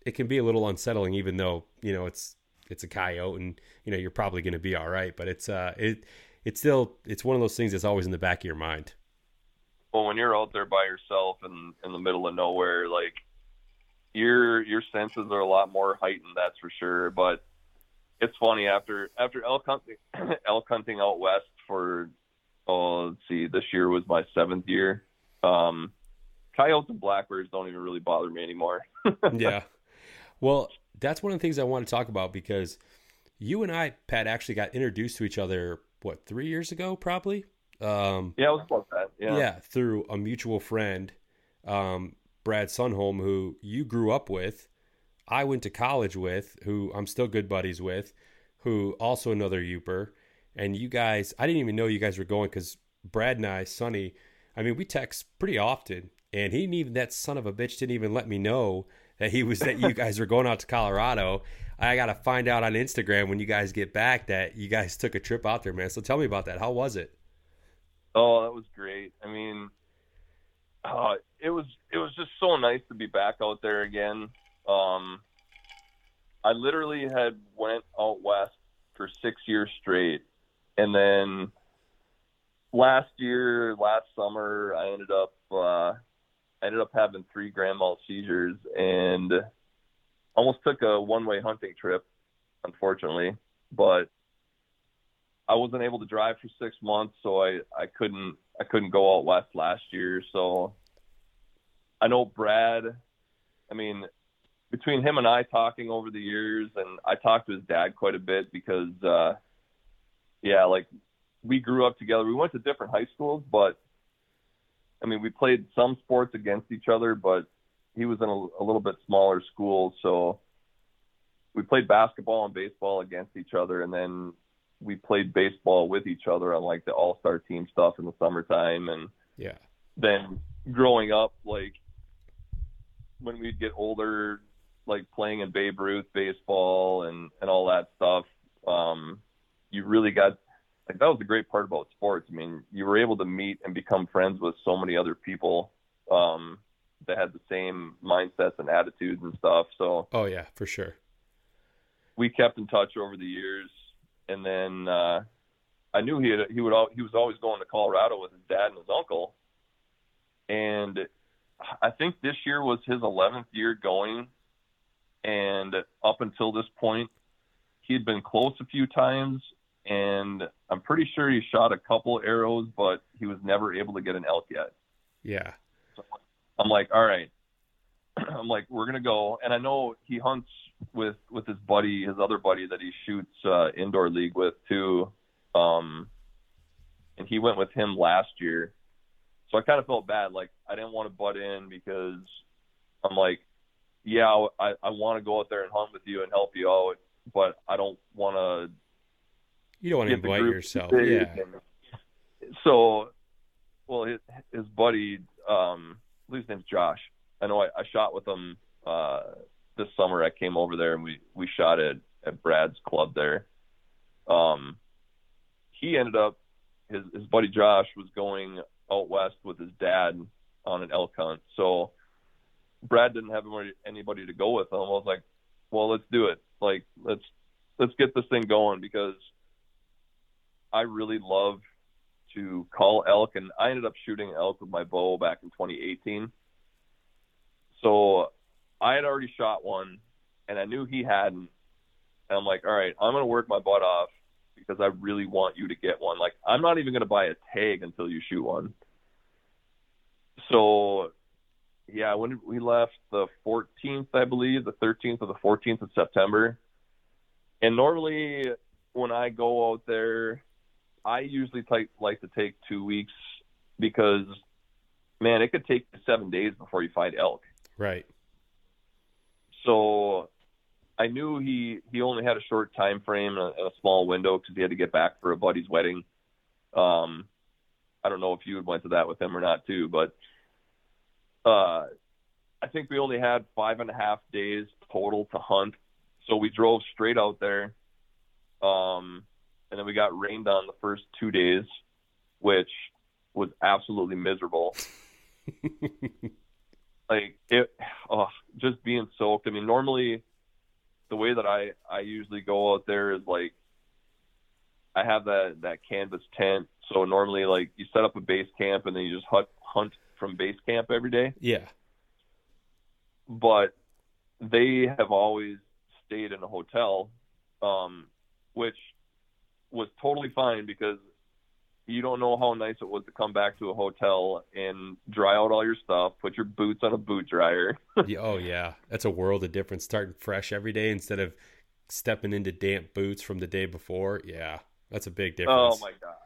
it can be a little unsettling even though you know it's it's a coyote and you know you're probably going to be all right but it's uh it it's still it's one of those things that's always in the back of your mind well, when you're out there by yourself and in the middle of nowhere, like your your senses are a lot more heightened. That's for sure. But it's funny after after elk hunting [COUGHS] elk hunting out west for oh let's see this year was my seventh year. Um, coyotes and blackbirds don't even really bother me anymore. [LAUGHS] yeah well that's one of the things i want to talk about because you and i pat actually got introduced to each other what three years ago probably um yeah, it was about that. Yeah. yeah, through a mutual friend, um, Brad Sunholm, who you grew up with, I went to college with, who I'm still good buddies with, who also another Yooper, and you guys, I didn't even know you guys were going because Brad and I, Sonny, I mean, we text pretty often, and he didn't even that son of a bitch didn't even let me know that he was that you [LAUGHS] guys were going out to Colorado. I got to find out on Instagram when you guys get back that you guys [LAUGHS] took a trip out there, man. So tell me about that. How was it? Oh, that was great. I mean, uh, it was it was just so nice to be back out there again. Um, I literally had went out west for six years straight, and then last year, last summer, I ended up uh, I ended up having three grand mal seizures and almost took a one way hunting trip, unfortunately, but I wasn't able to drive for six months, so I, I couldn't I couldn't go out west last year. So I know Brad. I mean, between him and I talking over the years, and I talked to his dad quite a bit because uh, yeah, like we grew up together. We went to different high schools, but I mean, we played some sports against each other, but he was in a, a little bit smaller school, so we played basketball and baseball against each other, and then we played baseball with each other on like the all star team stuff in the summertime, and Yeah. then growing up, like when we'd get older, like playing in Babe Ruth baseball and and all that stuff, um, you really got like that was the great part about sports. I mean, you were able to meet and become friends with so many other people um, that had the same mindsets and attitudes and stuff. So Oh yeah, for sure. we kept in touch over the years, and then uh, I knew he had, he would he was always going to Colorado with his dad and his uncle, and I think this year was his 11th year going, and up until this point, he'd been close a few times, and I'm pretty sure he shot a couple arrows, but he was never able to get an elk yet. Yeah. I'm like, all right. [CLEARS THROAT] I'm like, we're gonna go, and I know he hunts with with his buddy, his other buddy that he shoots uh, indoor league with too. Um, and he went with him last year, so I kind of felt bad. Like I didn't want to butt in because I'm like, yeah, I I want to go out there and hunt with you and help you out, but I don't want to You don't want to invite yourself. Yeah. So, well, his, his buddy, um, I believe his name's Josh. I know I, I shot with him uh, this summer. I came over there and we we shot at at Brad's club there. Um, he ended up his his buddy Josh was going out west with his dad on an elk hunt. So Brad didn't have anybody, anybody to go with him. I was like, well, let's do it. Like let's let's get this thing going because I really love to call elk, and I ended up shooting elk with my bow back in 2018. So I had already shot one, and I knew he hadn't. And I'm like, all right, I'm gonna work my butt off because I really want you to get one. Like, I'm not even gonna buy a tag until you shoot one. So, yeah, when we left the 14th, I believe, the 13th or the 14th of September. And normally, when I go out there, I usually take, like to take two weeks because, man, it could take seven days before you find elk. Right. So I knew he he only had a short time frame and a, and a small window because he had to get back for a buddy's wedding. Um, I don't know if you went to that with him or not too, but uh, I think we only had five and a half days total to hunt. So we drove straight out there, um, and then we got rained on the first two days, which was absolutely miserable. [LAUGHS] Like it oh, just being soaked. I mean normally the way that i i usually go out there is like i have that that canvas tent. So normally like you set up a base camp and then you just hunt hunt from base camp every day. Yeah. but they have always stayed in a hotel um which was totally fine because you don't know how nice it was to come back to a hotel and dry out all your stuff, put your boots on a boot dryer. [LAUGHS] Oh yeah. That's a world of difference starting fresh every day instead of stepping into damp boots from the day before. Yeah. That's a big difference. Oh my gosh.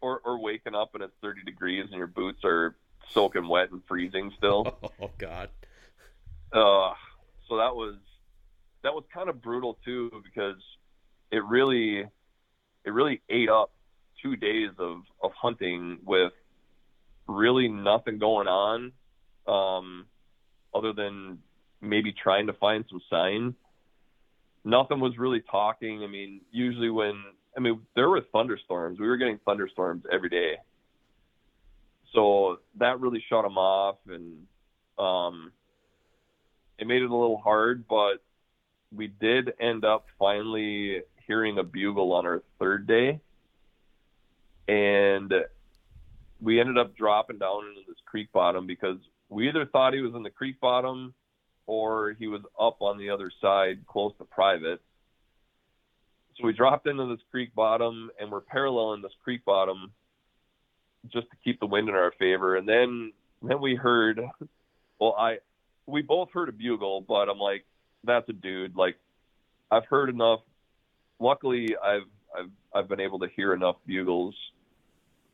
Or or waking up and it's 30 degrees and your boots are soaking wet and freezing still. [LAUGHS] Oh god. Uh, so that was that was kind of brutal too because it really it really ate up two days of of hunting with really nothing going on um other than maybe trying to find some sign. Nothing was really talking. I mean usually when i mean there were thunderstorms. We were getting thunderstorms every day. So that really shut them off and um it made it a little hard, but we did end up finally hearing a bugle on our third day. And we ended up dropping down into this creek bottom because we either thought he was in the creek bottom or he was up on the other side close to private. So we dropped into this creek bottom and we're paralleling this creek bottom just to keep the wind in our favor. And then then we heard well I we both heard a bugle, but I'm like, that's a dude. Like, I've heard enough. Luckily, I've I've I've been able to hear enough bugles,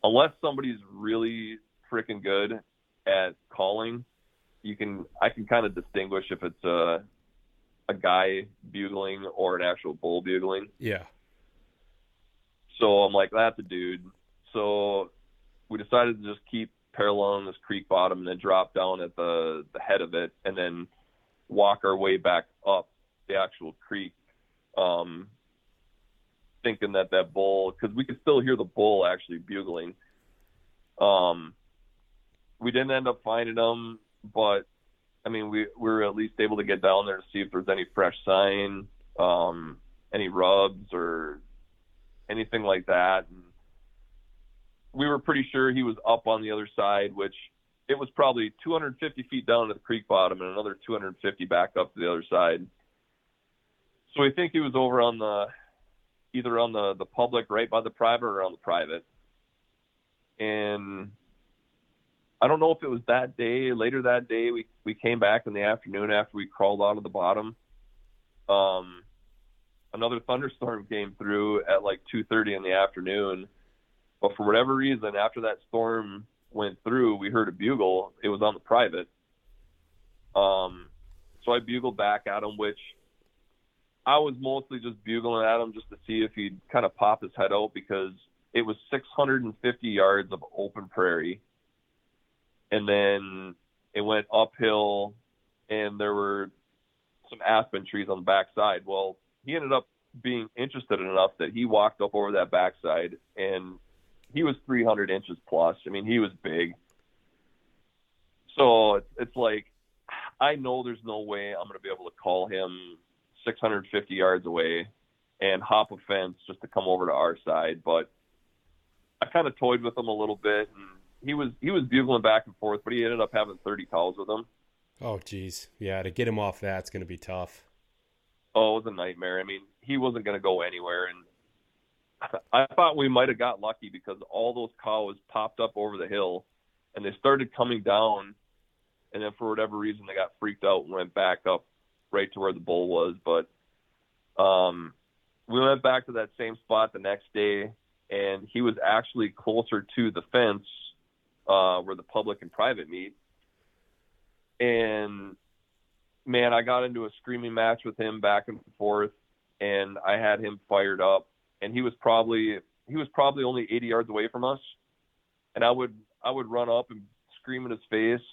unless somebody's really freaking good at calling. You can I can kind of distinguish if it's a a guy bugling or an actual bull bugling. Yeah. So I'm like, that's a dude. So we decided to just keep paralleling this creek bottom and then drop down at the the head of it and then walk our way back up the actual creek um thinking that that bull because we could still hear the bull actually bugling um we didn't end up finding them but i mean we, we were at least able to get down there to see if there's any fresh sign um any rubs or anything like that and we were pretty sure he was up on the other side, which it was probably 250 feet down to the creek bottom and another 250 back up to the other side. So we think he was over on the either on the the public right by the private or on the private. And I don't know if it was that day, later that day we we came back in the afternoon after we crawled out of the bottom. Um another thunderstorm came through at like 2:30 in the afternoon but for whatever reason, after that storm went through, we heard a bugle. It was on the private. Um, so I bugled back at him, which I was mostly just bugling at him just to see if he'd kind of pop his head out because it was 650 yards of open prairie. And then it went uphill and there were some aspen trees on the backside. Well, he ended up being interested enough that he walked up over that backside and he was 300 inches plus. I mean, he was big. So it's, like, I know there's no way I'm going to be able to call him 650 yards away and hop a fence just to come over to our side. But I kind of toyed with him a little bit, and he was he was bugling back and forth, but he ended up having 30 calls with him. Oh, geez, yeah, to get him off that's going to be tough. Oh, it was a nightmare. I mean, he wasn't going to go anywhere, and I thought we might have got lucky because all those cows popped up over the hill and they started coming down and then for whatever reason they got freaked out and went back up right to where the bull was but um we went back to that same spot the next day and he was actually closer to the fence uh where the public and private meet. And man I got into a screaming match with him back and forth and I had him fired up. And he was probably he was probably only 80 yards away from us, and I would I would run up and scream in his face,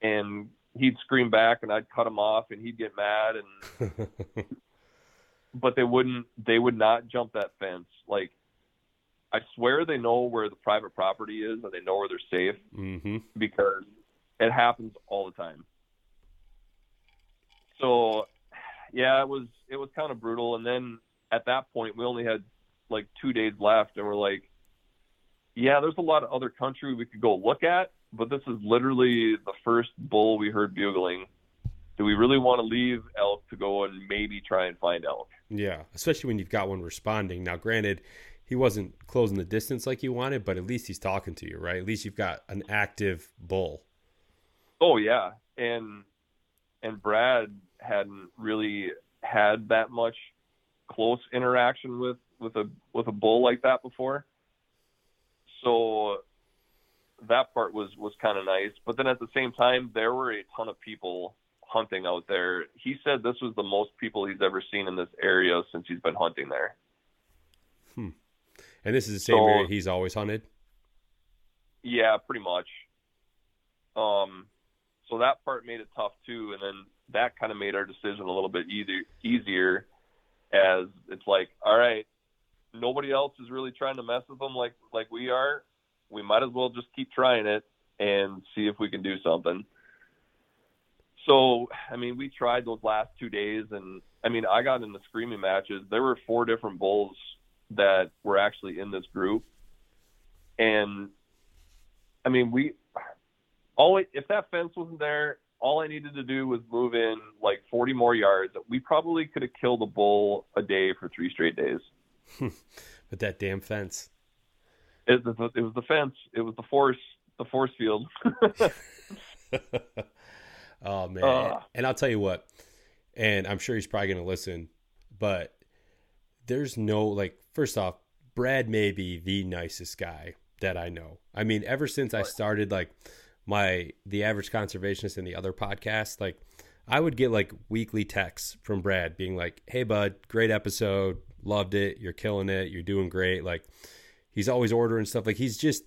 and he'd scream back, and I'd cut him off, and he'd get mad, and [LAUGHS] but they wouldn't they would not jump that fence. Like I swear they know where the private property is, and they know where they're safe mm-hmm. because it happens all the time. So yeah, it was it was kind of brutal, and then at that point we only had like two days left, and we're like, yeah, there's a lot of other country we could go look at, but this is literally the first bull we heard bugling. Do we really want to leave elk to go and maybe try and find elk? Yeah, especially when you've got one responding. Now, granted, he wasn't closing the distance like you wanted, but at least he's talking to you, right? At least you've got an active bull. Oh yeah, and and Brad hadn't really had that much close interaction with with a with a bull like that before. So that part was was kind of nice. But then at the same time, there were a ton of people hunting out there. He said this was the most people he's ever seen in this area since he's been hunting there. Hmm. And this is the same so, area he's always hunted. Yeah, pretty much. Um, so that part made it tough too, and then that kind of made our decision a little bit easier. Easier, as it's like, all right, nobody else is really trying to mess with them like like we are, we might as well just keep trying it and see if we can do something. So, I mean, we tried those last two days, and I mean, I got in the screaming matches. There were four different bulls that were actually in this group, and I mean, we all if that fence wasn't there, all I needed to do was move in like 40 more yards. We probably could have killed a bull a day for three straight days. [LAUGHS] With that damn fence. It, was the, it was the fence. It was the force. The force field. [LAUGHS] [LAUGHS] oh man! Uh, and I'll tell you what. And I'm sure he's probably going to listen, but there's no like first off, Brad may be the nicest guy that I know. I mean, ever since I started like my the average conservationist and the other podcast, like I would get like weekly texts from Brad being like, "Hey bud, great episode. Loved it. You're killing it. You're doing great." Like he's always ordering stuff. Like he's just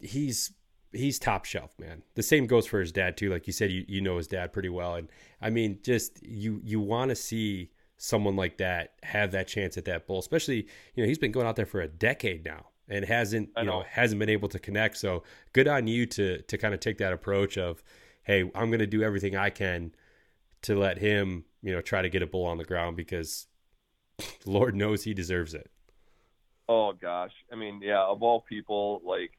he's he's top shelf, man. The same goes for his dad too. Like you said, you, you know his dad pretty well, and I mean, just you you want to see someone like that have that chance at that bull, especially you know he's been going out there for a decade now and hasn't you know. know hasn't been able to connect. So good on you to to kind of take that approach of, hey, I'm going to do everything I can to let him you know try to get a bull on the ground because [LAUGHS] Lord knows he deserves it. Oh gosh, I mean, yeah, of all people, like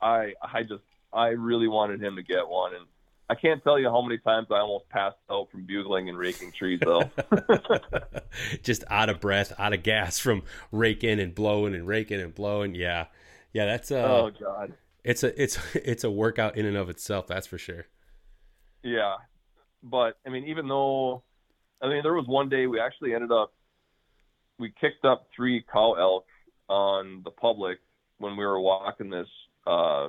I I just I really wanted him to get one, and I can't tell you how many times I almost passed out from bugling and raking trees, though. [LAUGHS] [LAUGHS] just out of breath, out of gas from raking and blowing and raking and blowing. Yeah, yeah, that's uh, oh god, it's a it's it's a workout in and of itself. That's for sure. Yeah, but I mean, even though I mean, there was one day we actually ended up we kicked up three cow elk on the public when we were walking this uh,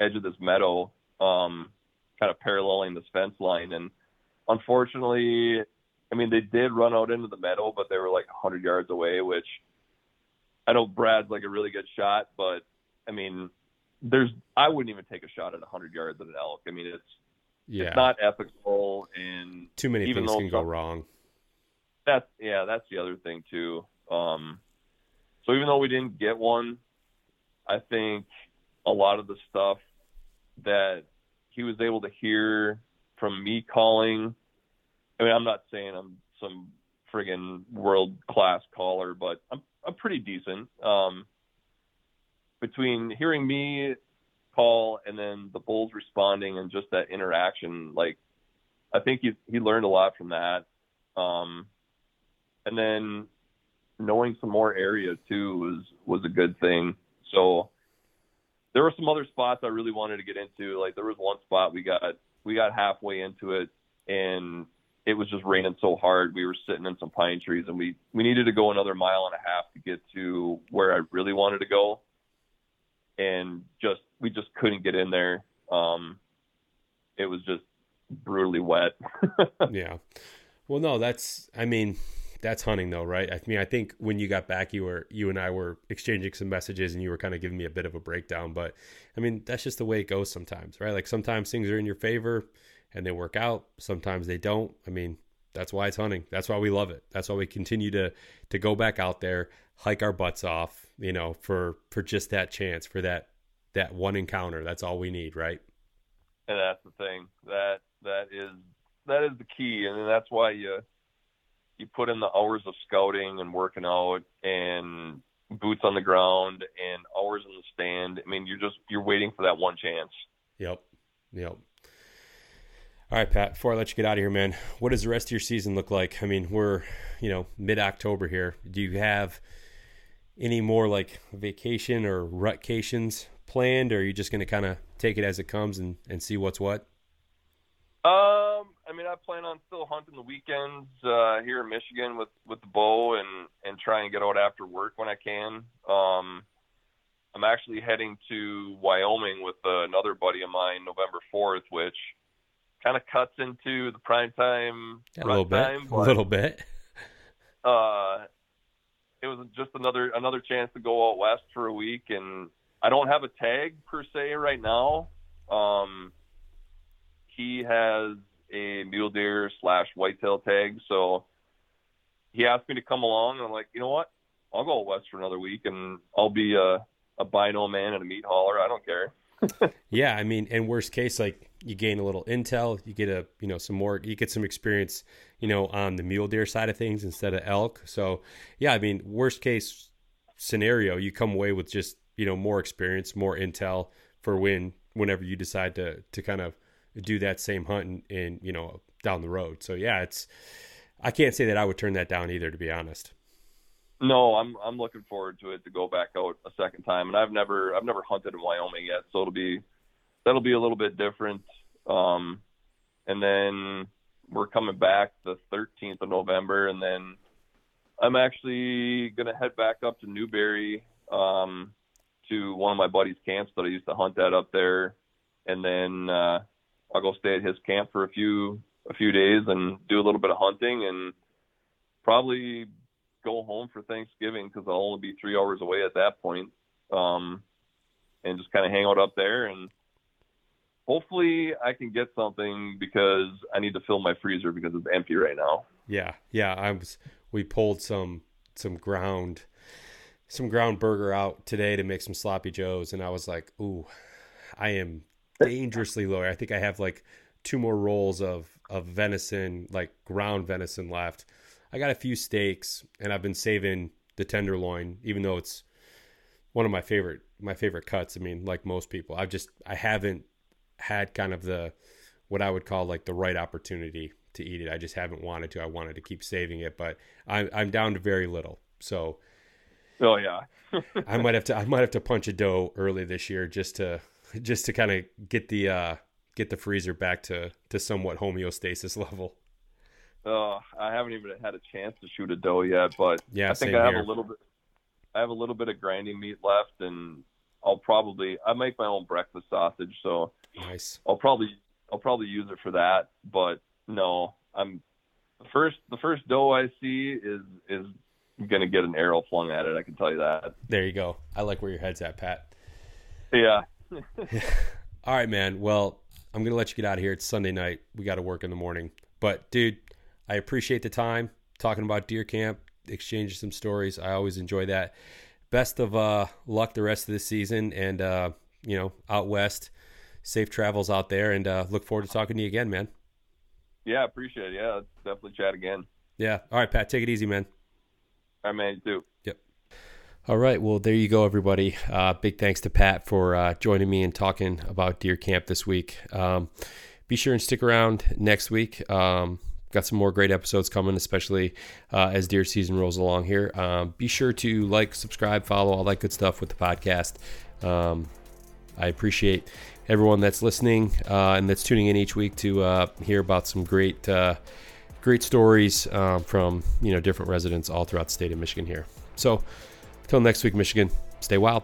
edge of this meadow, um, kind of paralleling this fence line. And unfortunately, I mean, they did run out into the meadow, but they were like 100 yards away, which I know Brad's like a really good shot, but I mean, there's I wouldn't even take a shot at 100 yards at an elk. I mean, it's yeah. it's not ethical, and too many things can go wrong. That's yeah, that's the other thing too. Um, so even though we didn't get one, I think a lot of the stuff that he was able to hear from me calling. I mean, I'm not saying I'm some friggin' world class caller, but I'm I'm pretty decent. Um, between hearing me call and then the bulls responding and just that interaction, like I think he he learned a lot from that. Um, and then knowing some more areas too was was a good thing. So there were some other spots I really wanted to get into. Like there was one spot we got we got halfway into it and it was just raining so hard. We were sitting in some pine trees and we we needed to go another mile and a half to get to where I really wanted to go. And just we just couldn't get in there. Um it was just brutally wet. [LAUGHS] yeah. Well, no, that's I mean, that's hunting though, right? I mean, I think when you got back, you were you and I were exchanging some messages, and you were kind of giving me a bit of a breakdown. But I mean, that's just the way it goes sometimes, right? Like sometimes things are in your favor and they work out. Sometimes they don't. I mean, that's why it's hunting. That's why we love it. That's why we continue to to go back out there, hike our butts off, you know, for for just that chance, for that that one encounter. That's all we need, right? And that's the thing. That that is that is the key, and that's why you you put in the hours of scouting and working out and boots on the ground and hours in the stand. I mean, you're just you're waiting for that one chance. Yep. Yep. All right, Pat, before I let you get out of here, man, what does the rest of your season look like? I mean, we're, you know, mid October here. Do you have any more like vacation or rutcations planned, or are you just going to kind of take it as it comes and, and see what's what? Um, I mean, I plan on still hunting the weekends uh, here in Michigan with with the bow and and try and get out after work when I can. Um, I'm actually heading to Wyoming with uh, another buddy of mine November 4th, which kind of cuts into the prime time. A little bit. Time, but, a little bit. Uh, it was just another another chance to go out west for a week, and I don't have a tag per se right now. Um, he has a mule deer slash whitetail tag. So he asked me to come along, and I'm like, you know what? I'll go west for another week, and I'll be a, a bino man and a meat hauler. I don't care. [LAUGHS] yeah, I mean, in worst case, like you gain a little intel, you get a you know some more, you get some experience, you know, on the mule deer side of things instead of elk. So yeah, I mean, worst case scenario, you come away with just you know more experience, more intel for when whenever you decide to to kind of do that same hunt and, in you know down the road. So yeah, it's I can't say that I would turn that down either, to be honest. No, I'm I'm looking forward to it to go back out a second time, and I've never I've never hunted in Wyoming yet, so it'll be that'll be a little bit different. Um, and then we're coming back the 13th of November, and then I'm actually gonna head back up to Newberry um, to one of my buddy's camps that I used to hunt at up there, and then uh, I'll go stay at his camp for a few a few days and do a little bit of hunting and probably go home for Thanksgiving because I'll only be three hours away at that point, um, and just kind of hang out up there and hopefully I can get something because I need to fill my freezer because it's empty right now. Yeah, yeah. I was. We pulled some some ground some ground burger out today to make some sloppy joes, and I was like, ooh, I am dangerously low. I think I have like two more rolls of of venison, like ground venison left. I got a few steaks, and I've been saving the tenderloin, even though it's one of my favorite my favorite cuts. I mean, like most people, I've just I haven't had kind of the what I would call like the right opportunity to eat it. I just haven't wanted to. I wanted to keep saving it, but I'm I'm down to very little. So Oh yeah. [LAUGHS] I might have to I might have to punch a doe early this year just to just to kind of get the uh get the freezer back to to somewhat homeostasis [LAUGHS] level. Oh, I haven't even had a chance to shoot a doe yet, but Yeah, I think I have here. a little bit. I have a little bit of grinding meat left, and I'll probably I make my own breakfast sausage, so Nice. I'll probably I'll probably use it for that. But no, I'm the first the first doe I see is is gonna get an arrow flung at it. I can tell you that. There you go. I like where your head's at, Pat. Yeah. [LAUGHS] All right, man. Well, I'm gonna let you get out of here. It's Sunday night. We got to work in the morning. But dude, I appreciate the time talking about deer camp, exchanging some stories. I always enjoy that. Best of uh, luck the rest of the season, and uh, you know, out west. Safe travels out there, and uh, look forward to talking to you again, man. Yeah, appreciate it. Yeah, definitely chat again. Yeah. All right, Pat. Take it easy, man. All right, man. You too. All right. Well, there you go, everybody. Uh, big thanks to Pat for uh, joining me and talking about deer camp this week. Um, be sure and stick around next week. Um, got some more great episodes coming, especially uh, as deer season rolls along here. Um, be sure to like, subscribe, follow, all that good stuff with the podcast. Um, I appreciate everyone that's listening uh, and that's tuning in each week to uh, hear about some great, uh, great stories um, from you know different residents all throughout the state of Michigan here. So. Till next week, Michigan, stay wild.